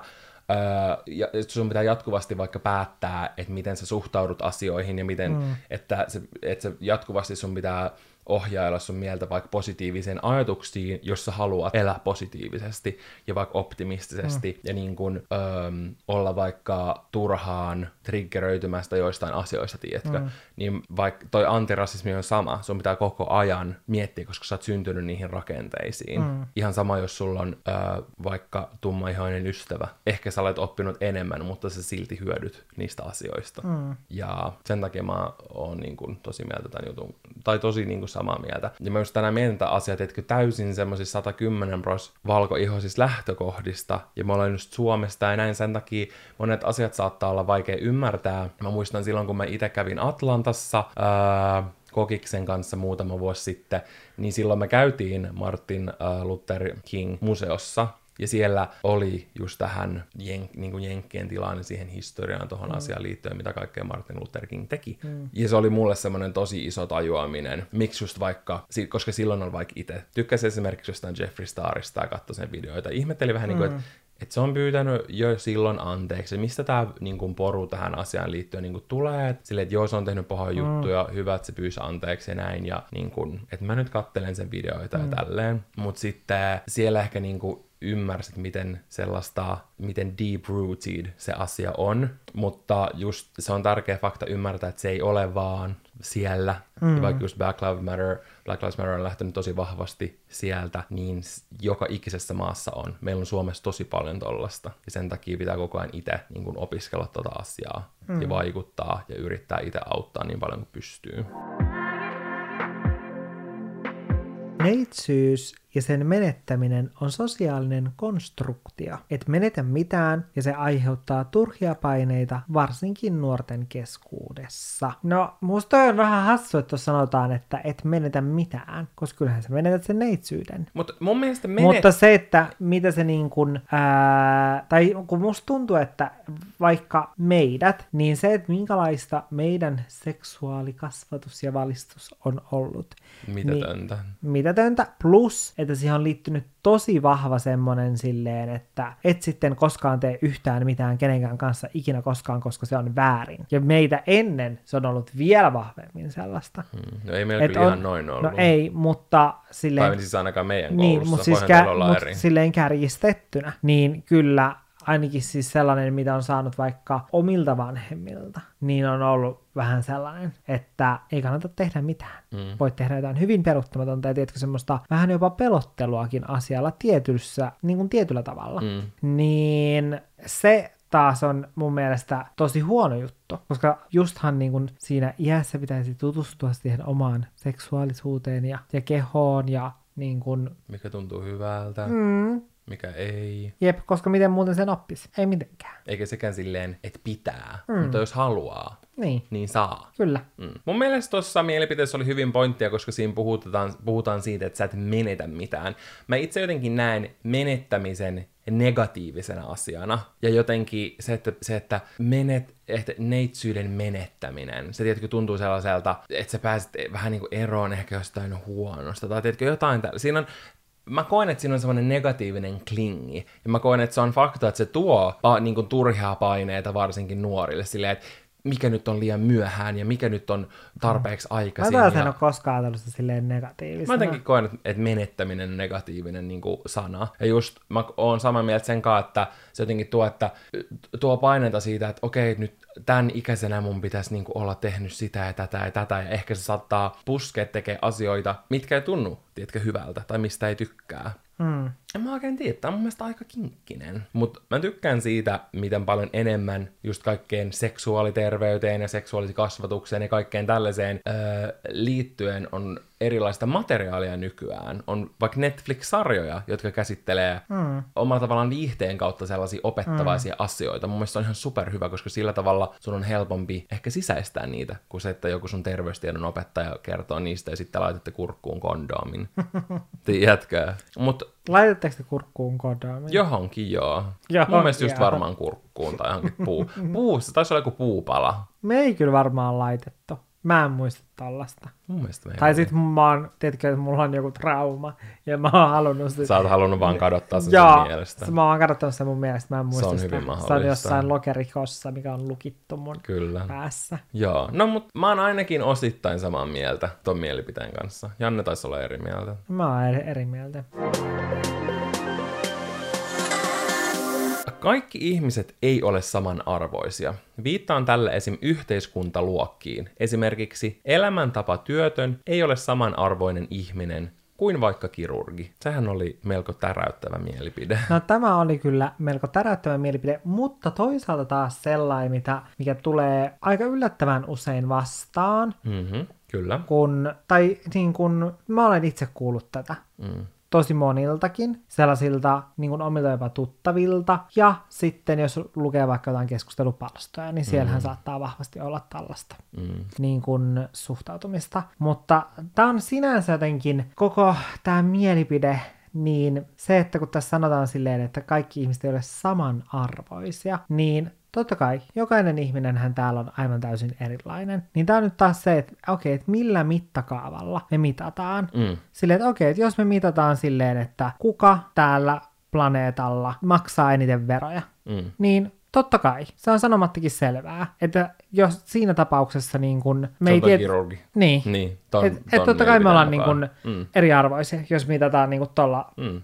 Öö, ja sun pitää jatkuvasti vaikka päättää, että miten sä suhtaudut asioihin ja miten, mm. että, se, että se jatkuvasti sun pitää ohjailla sun mieltä vaikka positiiviseen ajatuksiin, jos sä haluat elää positiivisesti ja vaikka optimistisesti mm. ja niin kun, öö, olla vaikka turhaan triggeröitymästä joistain asioista, tiedätkö? Mm. Niin vaikka toi antirasismi on sama, sun pitää koko ajan miettiä, koska sä oot syntynyt niihin rakenteisiin. Mm. Ihan sama, jos sulla on öö, vaikka tummaihoinen ystävä. Ehkä sä olet oppinut enemmän, mutta sä silti hyödyt niistä asioista. Mm. Ja sen takia mä oon niin kun, tosi mieltä tämän jutun, tai tosi niin kun, samaa mieltä. Ja mä just tänään mietin asiaa, että täysin semmoisissa 110 pros valkoihoisista lähtökohdista, ja mä olen just Suomesta, ja näin sen takia monet asiat saattaa olla vaikea ymmärtää. Mä muistan silloin, kun mä itse kävin Atlantassa, ää, Kokiksen kanssa muutama vuosi sitten, niin silloin me käytiin Martin Luther King museossa, ja siellä oli just tähän jen, niin kuin Jenkkien tilanne siihen historiaan tuohon mm. asiaan liittyen, mitä kaikkea Martin Luther King teki. Mm. Ja se oli mulle semmoinen tosi iso tajuaminen. Miksi just vaikka, koska silloin on vaikka itse, tykkäsin esimerkiksi jostain Jeffrey Starista ja katsoi sen videoita. Ihmetteli vähän mm. niin kuin, että että se on pyytänyt jo silloin anteeksi. Mistä tämä niin poru tähän asiaan liittyen niin kuin, tulee? Silleen, että joo, se on tehnyt pahoja mm. juttuja, hyvä, että se pyysi anteeksi ja näin. Ja niin kuin, että mä nyt kattelen sen videoita mm. ja tälleen. Mutta sitten siellä ehkä niin kuin, ymmärsit, miten sellaista, miten deep-rooted se asia on, mutta just se on tärkeä fakta ymmärtää, että se ei ole vaan siellä, mm. ja vaikka just Black Lives Matter, Black Lives Matter on lähtenyt tosi vahvasti sieltä, niin joka ikisessä maassa on. Meillä on Suomessa tosi paljon tollasta, ja sen takia pitää koko ajan itse niin kuin opiskella tota asiaa, mm. ja vaikuttaa, ja yrittää itse auttaa niin paljon kuin pystyy. Neitsyys ja sen menettäminen on sosiaalinen konstruktio. Et menetä mitään ja se aiheuttaa turhia paineita varsinkin nuorten keskuudessa. No, musta on vähän hassu, että sanotaan, että et menetä mitään, koska kyllähän sä menetät sen neitsyyden. Mutta mun mielestä menet... Mutta se, että mitä se niin kuin, ää, tai kun musta tuntuu, että vaikka meidät, niin se, että minkälaista meidän seksuaalikasvatus ja valistus on ollut. Mitätöntä. Niin, mitätöntä, plus, että siihen on liittynyt tosi vahva semmonen silleen, että et sitten koskaan tee yhtään mitään kenenkään kanssa ikinä koskaan, koska se on väärin. Ja meitä ennen se on ollut vielä vahvemmin sellaista. Hmm. No ei meillä kyllä on, ihan noin ollut. No ei, mutta silleen... Tai siis ainakaan meidän niin, koulussa. Mutta siis kä- mut silleen kärjistettynä, niin kyllä ainakin siis sellainen, mitä on saanut vaikka omilta vanhemmilta, niin on ollut vähän sellainen, että ei kannata tehdä mitään. Mm. Voit tehdä jotain hyvin peruuttamatonta ja tiedätkö semmoista vähän jopa pelotteluakin asialla tietyssä, niin kuin tietyllä tavalla. Mm. Niin se taas on mun mielestä tosi huono juttu, koska justhan niin kuin siinä iässä pitäisi tutustua siihen omaan seksuaalisuuteen ja, ja kehoon ja niin kuin... Mikä tuntuu hyvältä. Mm, mikä ei. Jep, koska miten muuten sen oppisi? Ei mitenkään. Eikä sekään silleen, että pitää, mm. mutta jos haluaa, niin, niin saa. Kyllä. Mm. Mun mielestä tuossa mielipiteessä oli hyvin pointtia, koska siinä puhutaan, puhutaan siitä, että sä et menetä mitään. Mä itse jotenkin näen menettämisen negatiivisena asiana. Ja jotenkin se, että, se, että menet, että neitsyyden menettäminen, se tietenkin tuntuu sellaiselta, että sä pääset vähän niin kuin eroon ehkä jostain huonosta, tai tiedätkö, jotain tällä. Siinä on mä koen, että siinä on semmoinen negatiivinen klingi. Ja mä koen, että se on fakta, että se tuo pa, niin kuin, turhia paineita varsinkin nuorille. Silleen, että mikä nyt on liian myöhään ja mikä nyt on tarpeeksi Mä aikaisin. ja... en ole koskaan ajatellut silleen Mä negatiivisena. jotenkin koen, että- että menettäminen on negatiivinen niin kuin sana. Ja just mä oon samaa mieltä sen kanssa, että se jotenkin tuo, että tuo paineita siitä, että okei, nyt tämän ikäisenä mun pitäisi niin kuin olla tehnyt sitä ja tätä ja tätä, ja ehkä se saattaa puskea tekee asioita, mitkä ei tunnu, tiedätkö, hyvältä, tai mistä ei tykkää. Mm. En mä oikein tiedä, tää on mun mielestä aika kinkkinen. Mutta mä tykkään siitä, miten paljon enemmän just kaikkeen seksuaaliterveyteen ja seksuaalisen kasvatukseen ja kaikkeen tällaiseen öö, liittyen on erilaista materiaalia nykyään. On vaikka Netflix-sarjoja, jotka käsittelee mm. omalla tavallaan viihteen kautta sellaisia opettavaisia mm. asioita. Mun mielestä se on ihan superhyvä, koska sillä tavalla sun on helpompi ehkä sisäistää niitä, kuin se, että joku sun terveystiedon opettaja kertoo niistä ja sitten laitatte kurkkuun kondoomin. Tiedätkö? Mutta Laitatteko te kurkkuun kondoomin? Johonkin joo. Johonkin, Mun mielestä just joo. varmaan kurkkuun tai johonkin puu. puu, se taisi olla joku puupala. Me ei kyllä varmaan laitettu. Mä en muista. Mun mielestä ei Tai ole. sit mä oon, tiedätkö, että mulla on joku trauma, ja mä oon halunnut sitä. Sä oot halunnut vaan kadottaa sen Joo, sun mielestä. mä oon katsonut sen mun mielestä, mä en muista on sitä. hyvin Se on mahdollista. jossain lokerikossa, mikä on lukittu mun Kyllä. päässä. Joo, no mut mä oon ainakin osittain samaa mieltä ton mielipiteen kanssa. Janne taisi olla eri mieltä. Mä oon eri, eri mieltä. Kaikki ihmiset ei ole samanarvoisia. Viittaan tällä esim. yhteiskuntaluokkiin. Esimerkiksi elämäntapa työtön ei ole samanarvoinen ihminen kuin vaikka kirurgi. Sehän oli melko täräyttävä mielipide. No tämä oli kyllä melko täräyttävä mielipide, mutta toisaalta taas sellainen, mitä, mikä tulee aika yllättävän usein vastaan, Mhm, kyllä. kun, tai niin kun, mä olen itse kuullut tätä Mm. Tosi moniltakin, sellaisilta niin kuin omilta jopa tuttavilta, ja sitten jos lukee vaikka jotain keskustelupalstoja, niin siellähän mm. saattaa vahvasti olla tällaista Mm. niin kuin suhtautumista. Mutta tämä on sinänsä jotenkin koko tämä mielipide, niin se, että kun tässä sanotaan silleen, että kaikki ihmiset ei ole samanarvoisia, niin totta kai jokainen ihminenhän täällä on aivan täysin erilainen. Niin tämä on nyt taas se, että okei, että millä mittakaavalla me mitataan. Mm. Silleen, että okei, että jos me mitataan silleen, että kuka täällä planeetalla maksaa eniten veroja, Mm. niin totta kai, se on sanomattakin selvää, että jos siinä tapauksessa niin kun me ei tiedä... kirurgi. Niin, Niin, ton, et, et totta kai me ollaan niin kun Mm. eriarvoisia, jos mitataan niin tuolla Mm. öö,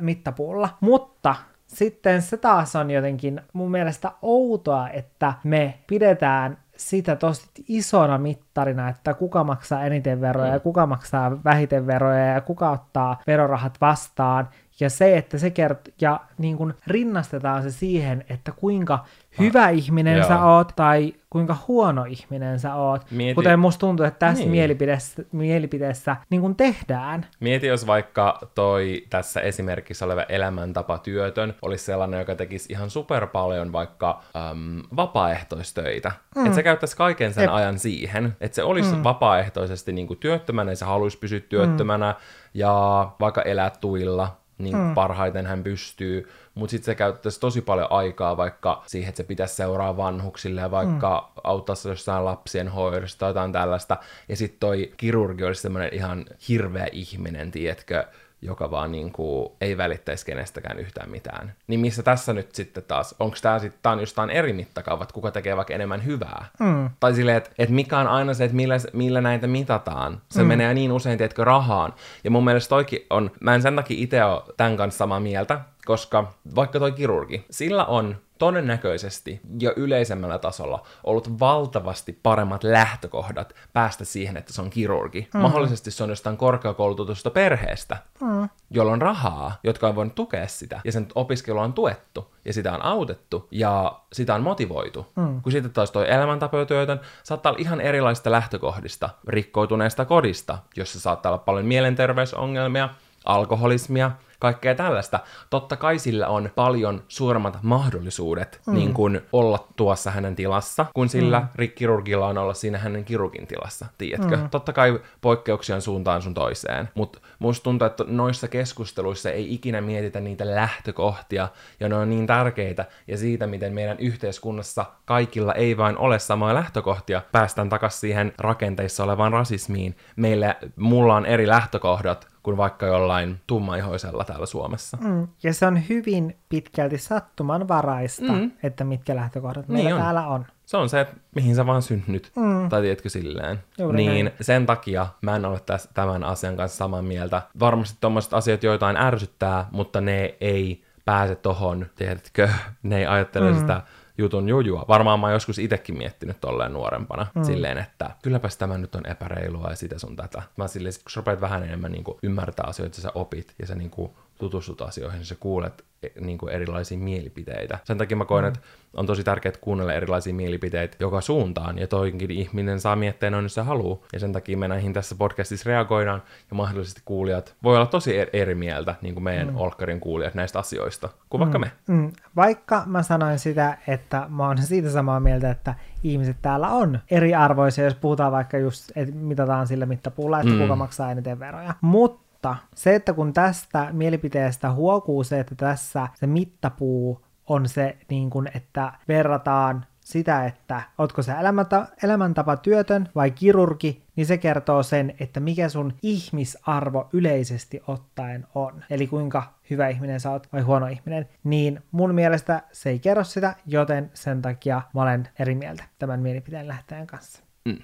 mittapuulla. Mutta sitten se taas on jotenkin mun mielestä outoa, että me pidetään sitä tosi isona mittarina, että kuka maksaa eniten veroja ja kuka maksaa vähiten veroja ja kuka ottaa verorahat vastaan. Ja se, että se kert- ja niin kuin rinnastetaan se siihen, että kuinka hyvä ihminen joo. sä oot tai kuinka huono ihminen sä oot. Mieti- Kuten musta tuntuu, että tässä Niin. mielipiteessä, mielipiteessä niin kuin tehdään. Mieti, jos vaikka toi tässä esimerkissä oleva elämäntapa työtön olisi sellainen, joka tekisi ihan super paljon vaikka äm, vapaaehtoistöitä. Mm. Että se käyttäisi kaiken sen Jep. ajan siihen, että se olisi mm. vapaaehtoisesti niin kuin työttömänä ja se haluaisi pysyä työttömänä mm. ja vaikka elää tuilla, niin mm. parhaiten hän pystyy, mutta sitten se käyttäisi tosi paljon aikaa vaikka siihen, että se pitäisi seuraa vanhuksille ja vaikka mm. auttaisi jossain lapsien hoidossa tai jotain tällaista. Ja sitten toi kirurgi olisi semmoinen ihan hirveä ihminen, tiedätkö, joka vaan niin kuin ei välittäisi kenestäkään yhtään mitään. Niin missä tässä nyt sitten taas, onko tämä sitten tää on jostain eri mittakaavat, kuka tekee vaikka enemmän hyvää? Mm. Tai silleen, että et mikä on aina se, että millä, millä näitä mitataan. Se mm. menee niin usein, tiedätkö, rahaan. Ja mun mielestä toikin on, mä en sen takia itse ole tämän kanssa samaa mieltä, koska vaikka toi kirurgi, sillä on todennäköisesti ja yleisemmällä tasolla ollut valtavasti paremmat lähtökohdat päästä siihen, että se on kirurgi. Mm. Mahdollisesti se on jostain korkeakoulutusta perheestä, mm. jolla on rahaa, jotka on voinut tukea sitä, ja sen opiskelua on tuettu, ja sitä on autettu, ja sitä on motivoitu. Mm. Kun sitten taas toi elämäntapatyötön saattaa olla ihan erilaisista lähtökohdista, rikkoutuneesta kodista, jossa saattaa olla paljon mielenterveysongelmia, alkoholismia, kaikkea tällaista. Totta kai sillä on paljon suuremmat mahdollisuudet mm. niin kuin olla tuossa hänen tilassa, kun sillä mm. kirurgilla on olla siinä hänen kirurgin tilassa, tiedätkö? Mm. Totta kai poikkeuksia on suuntaan sun toiseen, mutta musta tuntuu, että noissa keskusteluissa ei ikinä mietitä niitä lähtökohtia, ja ne on niin tärkeitä, ja siitä, miten meidän yhteiskunnassa kaikilla ei vain ole samoja lähtökohtia, päästään takaisin siihen rakenteissa olevaan rasismiin. Meillä, mulla on eri lähtökohdat, kuin vaikka jollain tummaihoisella täällä Suomessa. Mm. Ja se on hyvin pitkälti sattumanvaraista, mm. että mitkä lähtökohdat niin meillä on. täällä on. Se on se, että mihin sä vaan synnyt, mm. tai tiedätkö silleen. Juuri niin näin. sen takia mä en ole täs, tämän asian kanssa samaa mieltä. Varmasti tommoset asiat joitain ärsyttää, mutta ne ei pääse tohon, tiedätkö, ne ei ajattele mm. sitä jutun jujua. Varmaan mä oon joskus itsekin miettinyt tolleen nuorempana, mm. silleen, että kylläpäs tämä nyt on epäreilua ja sitä sun tätä. Mä silleen, kun sä rupeat vähän enemmän niin kuin, ymmärtää asioita, sä opit ja sä niin kuin, tutustut asioihin, niin sä kuulet e, niin kuin erilaisia mielipiteitä. Sen takia mä koen, mm. että on tosi tärkeää kuunnella erilaisia mielipiteitä joka suuntaan, ja toinkin ihminen saa miettiä noin, jos se haluaa. Ja sen takia me näihin tässä podcastissa reagoidaan, ja mahdollisesti kuulijat voi olla tosi eri mieltä, niin kuin meidän mm. Olkkarin kuulijat näistä asioista, kuin vaikka mm. me. Mm. Vaikka mä sanoin sitä, että mä oon siitä samaa mieltä, että ihmiset täällä on eriarvoisia, jos puhutaan vaikka just, että mitataan sillä mittapuulla, että mm. kuka maksaa eniten veroja. Mutta mutta se, että kun tästä mielipiteestä huokuu se, että tässä se mittapuu on se, niin kuin, että verrataan sitä, että ootko se elämäntapa, elämäntapa työtön vai kirurgi, niin se kertoo sen, että mikä sun ihmisarvo yleisesti ottaen on. Eli kuinka hyvä ihminen sä oot vai huono ihminen. Niin mun mielestä se ei kerro sitä, joten sen takia mä olen eri mieltä tämän mielipiteen lähteen kanssa. Mm.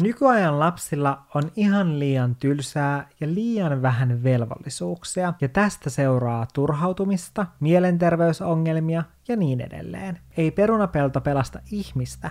Nykyajan lapsilla on ihan liian tylsää ja liian vähän velvollisuuksia, ja tästä seuraa turhautumista, mielenterveysongelmia ja niin edelleen. Ei perunapelto pelasta ihmistä,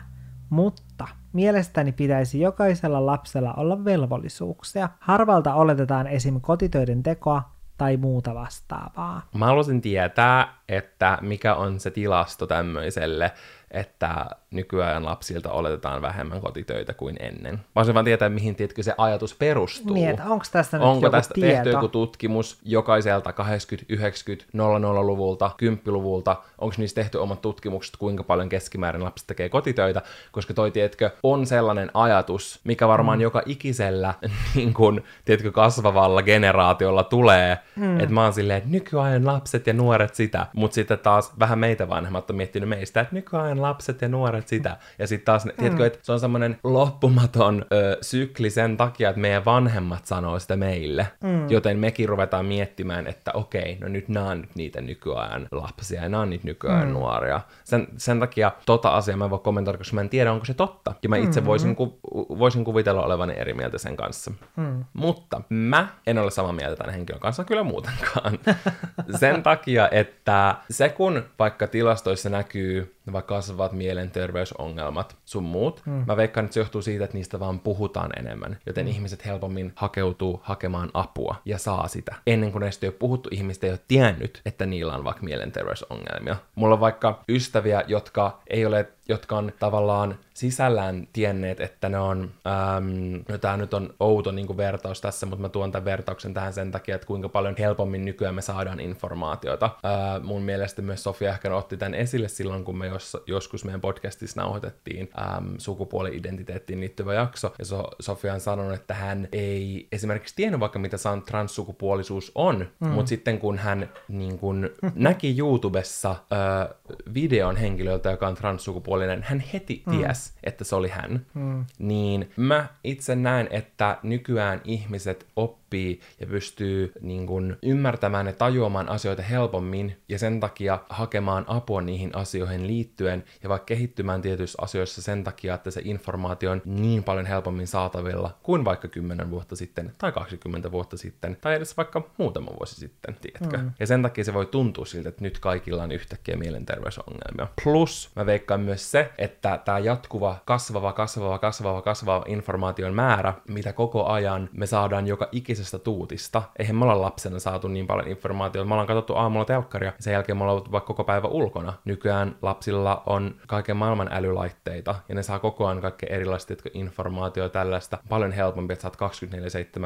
mutta mielestäni pitäisi jokaisella lapsella olla velvollisuuksia. Harvalta oletetaan esim. kotitöiden tekoa tai muuta vastaavaa. Mä haluaisin tietää, että mikä on se tilasto tämmöiselle että nykyään lapsilta oletetaan vähemmän kotitöitä kuin ennen. Mä olisin vaan tietää, mihin tiedätkö, se ajatus perustuu. Niin, onko tästä Onko joku tästä tieto? tehty joku tutkimus jokaiselta 80, 90, 00-luvulta, 10-luvulta? Onko niistä tehty omat tutkimukset, kuinka paljon keskimäärin lapset tekee kotitöitä? Koska toi, tiedätkö, on sellainen ajatus, mikä varmaan mm. joka ikisellä niin kun, tiedätkö, kasvavalla generaatiolla tulee. Mm. Että mä oon silleen, että nykyajan lapset ja nuoret sitä. Mutta sitten taas vähän meitä vanhemmat on miettinyt meistä, että nykyajan meidän lapset ja nuoret sitä. Ja sitten taas, mm. tiedätkö, että se on semmoinen loppumaton ö, sykli sen takia, että meidän vanhemmat sanoo sitä meille. Mm. Joten mekin ruvetaan miettimään, että okei, no nyt nämä on nyt niitä nykyajan lapsia ja nämä on niitä nykyajan mm. nuoria. Sen, sen takia tota asiaa mä en voi kommentoida, koska mä en tiedä, onko se totta. Ja mä itse mm-hmm. voisin, ku, voisin kuvitella olevani eri mieltä sen kanssa. Mm. Mutta mä en ole samaa mieltä tämän henkilön kanssa kyllä muutenkaan. sen takia, että se kun vaikka tilastoissa näkyy vaikka kasvavat mielenterveysongelmat sun muut. Mm. Mä veikkaan, että se johtuu siitä, että niistä vaan puhutaan enemmän, joten mm. ihmiset helpommin hakeutuu hakemaan apua ja saa sitä. Ennen kuin näistä ei ole puhuttu, ihmiset ei ole tiennyt, että niillä on vaikka mielenterveysongelmia. Mulla on vaikka ystäviä, jotka ei ole jotka on tavallaan sisällään tienneet, että ne on, äm, no tämä nyt on outo niin kuin vertaus tässä, mutta mä tuon tämän vertauksen tähän sen takia, että kuinka paljon helpommin nykyään me saadaan informaatiota. Ää, mun mielestä myös Sofia ehkä otti tämän esille silloin, kun me jos, joskus meidän podcastissa nauhoitettiin äm, sukupuoli-identiteettiin liittyvä jakso, ja so, Sofia on sanonut, että hän ei esimerkiksi tiennyt vaikka mitä transsukupuolisuus on, mm. mutta sitten kun hän niin kun, näki YouTubessa ää, videon henkilöltä, joka on transsukupuolinen, naispuolinen, hän heti mm. ties, että se oli hän. Mm. Niin mä itse näen, että nykyään ihmiset oppii ja pystyy niin kun, ymmärtämään ja tajuamaan asioita helpommin ja sen takia hakemaan apua niihin asioihin liittyen ja vaikka kehittymään tietyissä asioissa sen takia, että se informaatio on niin paljon helpommin saatavilla kuin vaikka 10 vuotta sitten tai 20 vuotta sitten tai edes vaikka muutama vuosi sitten, tiedätkö? Mm. Ja sen takia se voi tuntua siltä, että nyt kaikilla on yhtäkkiä mielenterveysongelmia. Plus mä veikkaan myös se, että tämä jatkuva, kasvava, kasvava, kasvava, kasvava informaation määrä, mitä koko ajan me saadaan joka ikisestä tuutista. Eihän me olla lapsena saatu niin paljon informaatiota. Me ollaan katsottu aamulla telkkaria, sen jälkeen me ollaan ollut vaikka koko päivä ulkona. Nykyään lapsilla on kaiken maailman älylaitteita, ja ne saa koko ajan kaikkea erilaista informaatiota tällaista. Paljon helpompi, että sä oot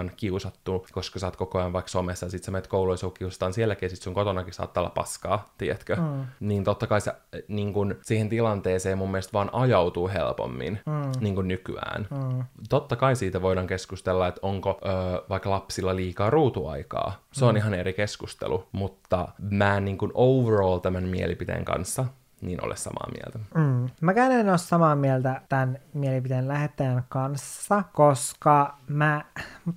24-7 kiusattu, koska sä oot koko ajan vaikka somessa, ja sit sä menet kouluun ja kiusataan sielläkin, ja sit sun kotonakin saattaa olla paskaa, tiedätkö? Mm. Niin totta kai se, niin kun, siihen tilanteeseen mun mielestä vaan ajautuu helpommin mm. niin kuin nykyään. Mm. Totta kai siitä voidaan keskustella, että onko ö, vaikka lapsilla liikaa ruutuaikaa. Se mm. on ihan eri keskustelu, mutta mä en niin kuin overall tämän mielipiteen kanssa niin ole samaa mieltä. Mm. Mäkään en ole samaa mieltä tämän mielipiteen lähettäjän kanssa, koska mä,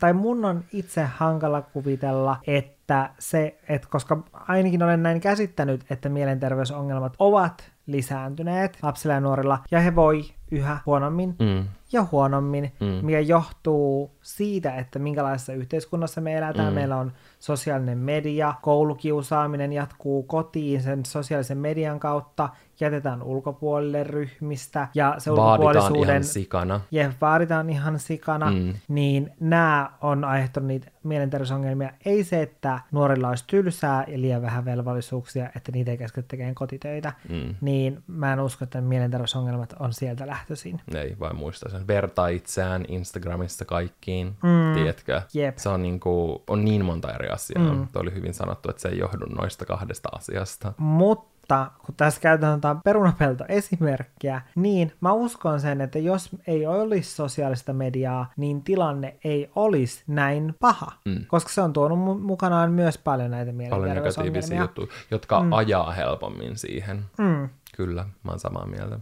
tai mun on itse hankala kuvitella, että se, että koska ainakin olen näin käsittänyt, että mielenterveysongelmat ovat lisääntyneet lapsilla ja nuorilla, ja he voi yhä huonommin Mm. ja huonommin, Mm. mikä johtuu siitä, että minkälaisessa yhteiskunnassa me eletään. Mm. Meillä on sosiaalinen media, koulukiusaaminen jatkuu kotiin sen sosiaalisen median kautta, jätetään ulkopuolelle ryhmistä, ja se Vaaditaan ulkopuolisuuden... ihan sikana. Ja vaaditaan ihan sikana, Mm. niin nämä on aiheuttanut niitä mielenterveysongelmia. Ei se, että nuorilla olisi tylsää ja liian vähän velvollisuuksia, että niitä ei käsketä tekemään kotitöitä, Mm. niin mä en usko, että mielenterveysongelmat on sieltä lähtöisin. Ei, vai muista sen. Vertaa itseään Instagramissa kaikkiin, Mm. tiedätkö? Jep. Se on, niinku, on niin monta eri asiaa. Mm. Tuo oli hyvin sanottu, että se ei johdu noista kahdesta asiasta. Mutta kun tässä käytetään tätä perunapelto esimerkkiä, niin mä uskon sen, että jos ei olisi sosiaalista mediaa, niin tilanne ei olisi näin paha. Mm. Koska se on tuonut mu- mukanaan myös paljon näitä mielenterveysongelmia. juttuja, jotka mm. ajaa helpommin siihen. Mm. Kyllä, mä oon samaa mieltä.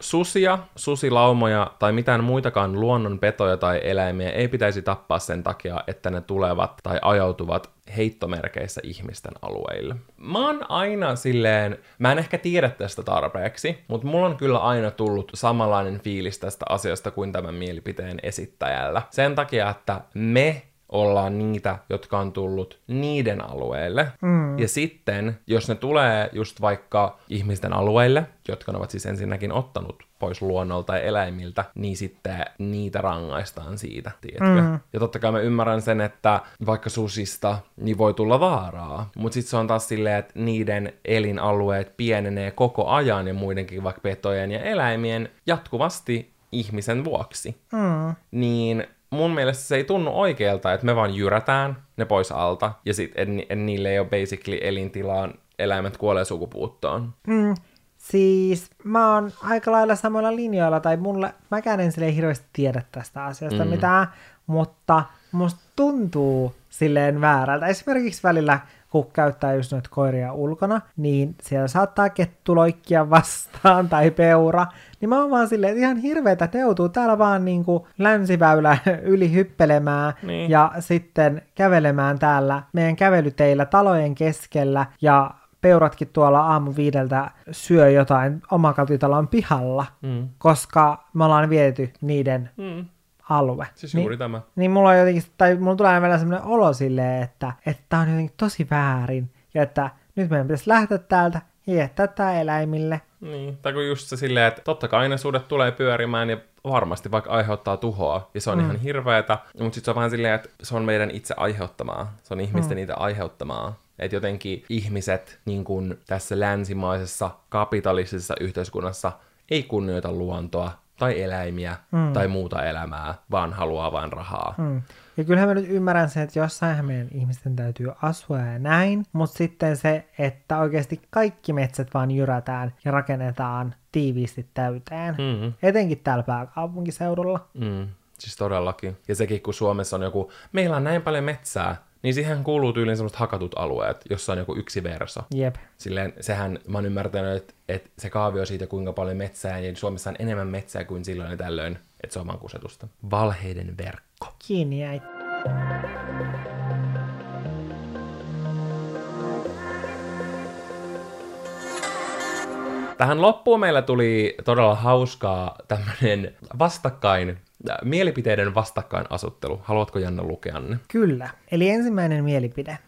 Susia, susilaumoja tai mitään muitakaan luonnonpetoja tai eläimiä ei pitäisi tappaa sen takia, että ne tulevat tai ajautuvat heittomerkeissä ihmisten alueille. Mä oon aina silleen, mä en ehkä tiedä tästä tarpeeksi, mutta mulla on kyllä aina tullut samanlainen fiilis tästä asiasta kuin tämän mielipiteen esittäjällä. Sen takia, että me ollaan niitä, jotka on tullut niiden alueelle. Mm. Ja sitten, jos ne tulee just vaikka ihmisten alueille, jotka ne ovat siis ensinnäkin ottanut pois luonnolta ja eläimiltä, niin sitten niitä rangaistaan siitä, tiedätkö? Mm. Ja totta kai mä ymmärrän sen, että vaikka susista, niin voi tulla vaaraa. Mutta sitten se on taas silleen, että niiden elinalueet pienenee koko ajan ja muidenkin vaikka petojen ja eläimien jatkuvasti ihmisen vuoksi. Mm. Niin mun mielestä se ei tunnu oikealta, että me vaan jyrätään ne pois alta, ja sitten en, en niille ei ole basically elintilaan, eläimet kuolee sukupuuttoon. Mm. Siis mä oon aika lailla samoilla linjoilla, tai mulle, mäkään en silleen hirveästi tiedä tästä asiasta mm. mitään, mutta musta tuntuu silleen väärältä. Esimerkiksi välillä, kun käyttää just noita koiria ulkona, niin siellä saattaa kettu loikkia vastaan tai peura, niin mä oon vaan silleen, että ihan hirveetä, että joutuu täällä vaan niinku länsiväylä yli hyppelemään Niin. ja sitten kävelemään täällä meidän kävelyteillä talojen keskellä ja peuratkin tuolla aamu viideltä syö jotain omakotitalon pihalla, Mm. koska me ollaan viety niiden Mm. Alue. Siis juuri tämä. niin mulla on jotenkin, tai mulla tulee aina välillä semmoinen olo silleen, että että tää on jotenkin tosi väärin, ja että nyt meidän pitäisi lähteä täältä ja jättää tää eläimille. Niin, tai kun just se silleen, että totta kai ne suudet tulee pyörimään ja varmasti vaikka aiheuttaa tuhoa, ja se on mm. ihan hirveetä, mutta sitten se on vähän silleen, että se on meidän itse aiheuttamaa, se on ihmisten mm. niitä aiheuttamaa. Että jotenkin ihmiset niin kun tässä länsimaisessa kapitalistisessa yhteiskunnassa ei kunnioita luontoa tai eläimiä mm. tai muuta elämää, vaan haluaa vain rahaa. Mm. Ja kyllähän mä nyt ymmärrän sen, että jossain meidän ihmisten täytyy asua ja näin, mutta sitten se, että oikeasti kaikki metsät vaan jyrätään ja rakennetaan tiiviisti täyteen. Mm. Etenkin täällä pääkaupunkiseudulla. Mm, siis todellakin. Ja sekin, kun Suomessa on joku, meillä on näin paljon metsää, niin siihen kuuluu tyyliin semmoiset hakatut alueet, jossa on joku yksi verso. Jep. Silleen, sehän, mä oon ymmärtänyt, että, että se kaavio siitä, kuinka paljon metsää, niin Suomessa on enemmän metsää kuin silloin ja tällöin, että se on vaan kusetusta. Valheiden verkko. Kiinni jäi. Tähän loppuun meillä tuli todella hauskaa tämmönen vastakkain, mielipiteiden vastakkainasuttelu. Haluatko Janne lukea ne? Kyllä. Eli ensimmäinen mielipide.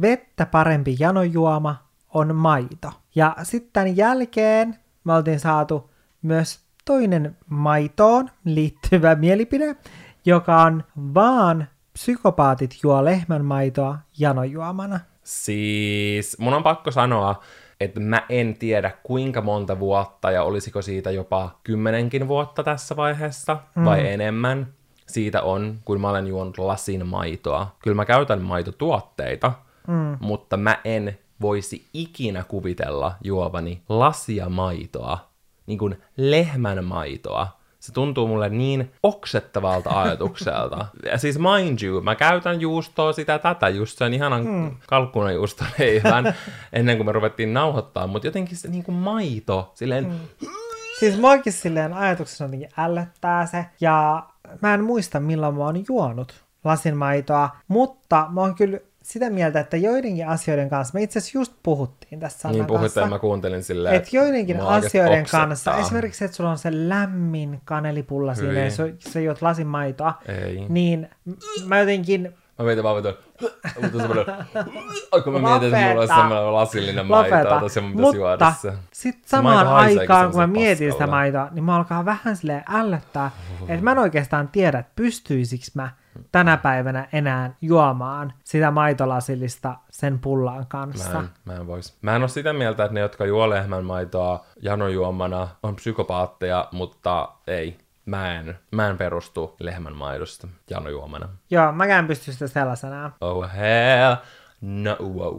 Vettä parempi janojuoma on maito. Ja sitten tämän jälkeen me oltiin saatu myös toinen maitoon liittyvä mielipide, joka on vaan psykopaatit juo lehmän maitoa janojuomana. Siis mun on pakko sanoa, että mä en tiedä kuinka monta vuotta ja olisiko siitä jopa kymmenenkin vuotta tässä vaiheessa mm. vai enemmän siitä on, kun mä olen juonut lasin maitoa. Kyllä mä käytän maitotuotteita, mm. mutta mä en voisi ikinä kuvitella juovani lasia maitoa, niin kuin lehmän maitoa, se tuntuu mulle niin oksettavalta ajatukselta. Ja siis mind you, mä käytän juustoa sitä tätä, just sen ihanan mm. kalkkunajuustoleivän, ennen kuin me ruvettiin nauhoittaa, mutta jotenkin se niin kuin maito, silleen... Mm. Siis muakin silleen ajatuksena jotenkin ällöttää se, ja mä en muista milloin mä oon juonut lasinmaitoa, mutta mä oon kyllä sitä mieltä, että joidenkin asioiden kanssa, me itse asiassa just puhuttiin tässä Niin puhutte, kanssa, mä kuuntelin silleen, että joidenkin asioiden oksettaa. kanssa, esimerkiksi että sulla on se lämmin kanelipulla siinä ja Hyi. sä, sä juot lasinmaitoa, Ei. niin mä jotenkin Mä mietin vaan, että mutta semmoinen, kun mä mietin, että mulla Lopeta. semmoinen lasillinen maitoa, lopeta. tosiaan mun pitäisi juoda se. sitten samaan maito aikaan, kun mä mietin sitä maitoa, niin mä alkaa vähän silleen ällöttää, että mä en oikeastaan tiedä, että pystyisikö mä tänä päivänä enää juomaan sitä maitolasillista sen pullan kanssa. Mä en, mä en vois. Mä en ole sitä mieltä, että ne, jotka juo lehmän maitoa janojuomana, on psykopaatteja, mutta ei. Mä en, mä en perustu lehmän maidosta janojuomana. Joo, mäkään pysty sitä sellaisena, Oh hell, no, wow,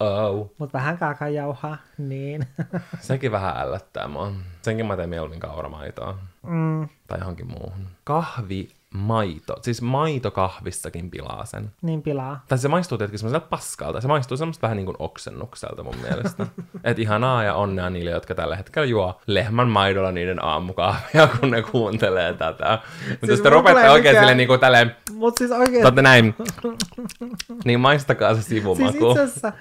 wow. mutta vähän kaakajauhaa, niin. Sekin vähän ällöttää mua. Senkin mä teen mieluummin kauramaitoa. mm, Tai johonkin muuhun. Kahvi, maito. Siis maito kahvissakin pilaa sen. niin pilaa. Tai se maistuu tietenkin semmoiselta paskalta. Se maistuu semmoista vähän niin kuin oksennukselta mun mielestä. Et ihanaa ja onnea niille, jotka tällä hetkellä juo lehmän maidolla niiden aamukahvia, kun ne kuuntelee tätä. Mutta Siis jos te rupeatte oikein mikään- silleen niin kuin tälleen, Mut siis oikein, Saatte näin. Niin maistakaa se siis sivumaku. itse asiassa,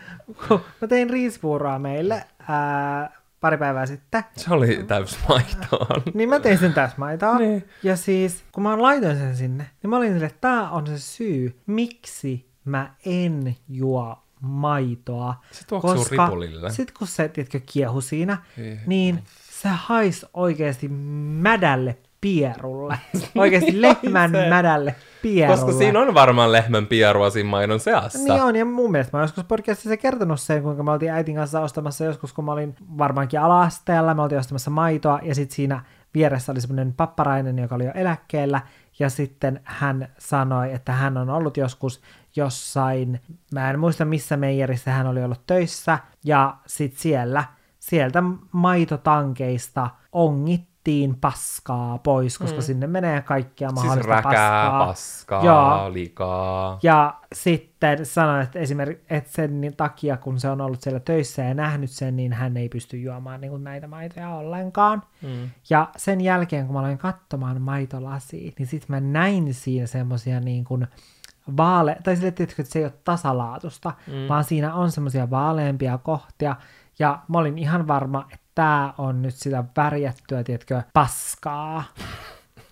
kun mä tein riisipuuroa meille ää, pari päivää sitten, Se oli täys maitoa. Niin mä tein sen täysmaitoa. Niin. Ja siis, kun mä laitoin sen sinne, niin mä olin silleen, että tää on se syy, miksi mä en juo maitoa. Se tuoksuu ripulille. sit kun se, tiedätkö, kiehu siinä, Ei. niin se hais oikeasti mädälle pierulle. Oikeasti lehmän Se. mädälle pierulle. Koska siinä on varmaan lehmän pierua siinä maidon seassa. Niin on, ja mun mielestä mä oon joskus podcastissa kertonut sen, kuinka me oltiin äitin kanssa ostamassa joskus, kun mä olin varmaankin ala-asteella, me oltiin ostamassa maitoa, ja sitten siinä vieressä oli semmoinen papparainen, joka oli jo eläkkeellä, ja sitten hän sanoi, että hän on ollut joskus jossain, mä en muista missä meijerissä hän oli ollut töissä, ja sitten siellä, sieltä maitotankeista ongittiin paskaa pois, koska mm. sinne menee kaikkia Siis mahdollista räkää, paskaa. paskaa, Joo. likaa. Ja sitten sanoi, että esimerkiksi että sen niin takia, kun se on ollut siellä töissä ja nähnyt sen, niin hän ei pysty juomaan niin kuin näitä maitoja ollenkaan. Mm. Ja sen jälkeen, kun mä aloin katsomaan maitolasia, niin sitten mä näin siinä semmosia niin kuin vaale, tai sille tietysti, että se ei ole tasalaatusta, mm. vaan siinä on semmoisia vaaleampia kohtia, ja mä olin ihan varma, että tää on nyt sitä värjättyä, tiedätkö, paskaa.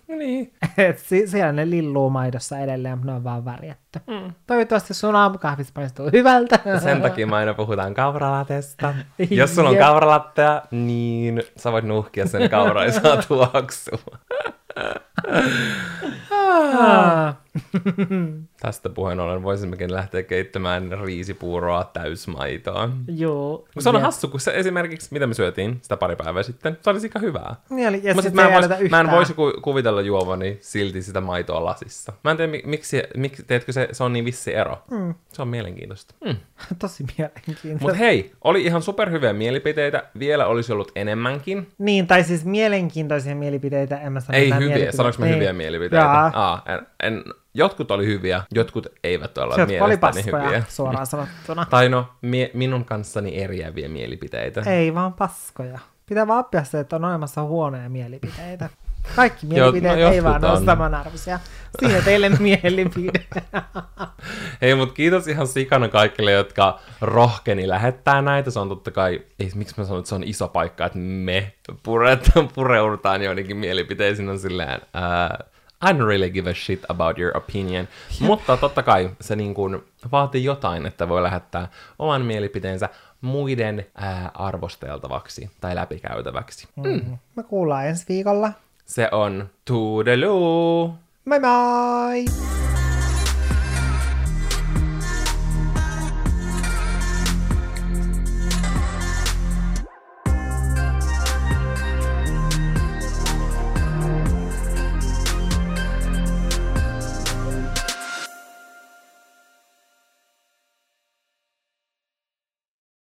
Niin. Et si- siellä ne lilluu maidossa edelleen, mutta ne on vaan värjätty. Mm. Toivottavasti sun aamukahvit maistuu hyvältä. Sen takia me aina puhutaan kauralatesta. Jos sulla on kauralattea, niin sä voit nuhkia sen kauraisaa tuoksua. Tästä puheen ollen voisimmekin lähteä keittämään riisipuuroa täysmaitoa. Joo. Kun se on Jep. hassu, kun se esimerkiksi, mitä me syötiin sitä pari päivää sitten, se oli sika hyvää. Niin oli, ja sit mä, en vois, mä en voisi ku- kuvitella juovani silti sitä maitoa lasissa. Mä en tiedä, mi- miksi, miksi teetkö se, se on niin vissi ero. Mm. Se on mielenkiintoista. Mm. Tosi mielenkiintoista. Mutta hei, oli ihan superhyviä mielipiteitä. Vielä olisi ollut enemmänkin. Niin, tai siis mielenkiintoisia mielipiteitä, en mä sano Ei mitään hyviä, sanoinko mä Niin. hyviä mielipiteitä? Jaa. Aa, en, en, jotkut oli hyviä, jotkut eivät ole oli mielestäni paskoja, hyviä. suoraan sanottuna. Tai no, mie- minun kanssani eriäviä mielipiteitä. Ei vaan paskoja. Pitää vaan oppia se, että on olemassa huonoja mielipiteitä. Kaikki Joo, mielipiteet no ei vaan ole samanarvoisia. Siinä teille mielipide. Hei, mutta kiitos ihan sikana kaikille, jotka rohkeni lähettää näitä. Se on totta kai, ei, miksi mä sanon, että se on iso paikka, että me puret, pureudutaan joidenkin mielipiteisiin on silleen, uh, I don't really give a shit about your opinion. Mutta totta kai se niin kuin vaatii jotain, että voi lähettää oman mielipiteensä muiden ää, arvosteltavaksi tai läpikäytäväksi. Mm. Me kuullaan ensi viikolla. Se on toodaloo! Moi moi!